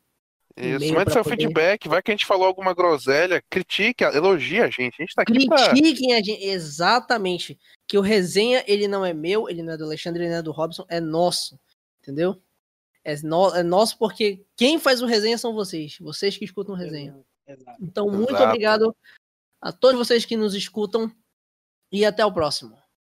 Isso, mande pra seu poder- feedback, vai que a gente falou alguma groselha, critique, elogie a gente. A gente tá aqui pra. Critiquem a gente, exatamente, que o resenha, ele não é meu, ele não é do Alexandre, ele não é do Robson, é nosso, entendeu? É, no- é nosso porque quem faz o resenha são vocês, vocês que escutam o resenha. Exato. Então, muito Exato. obrigado a todos vocês que nos escutam e até o próximo.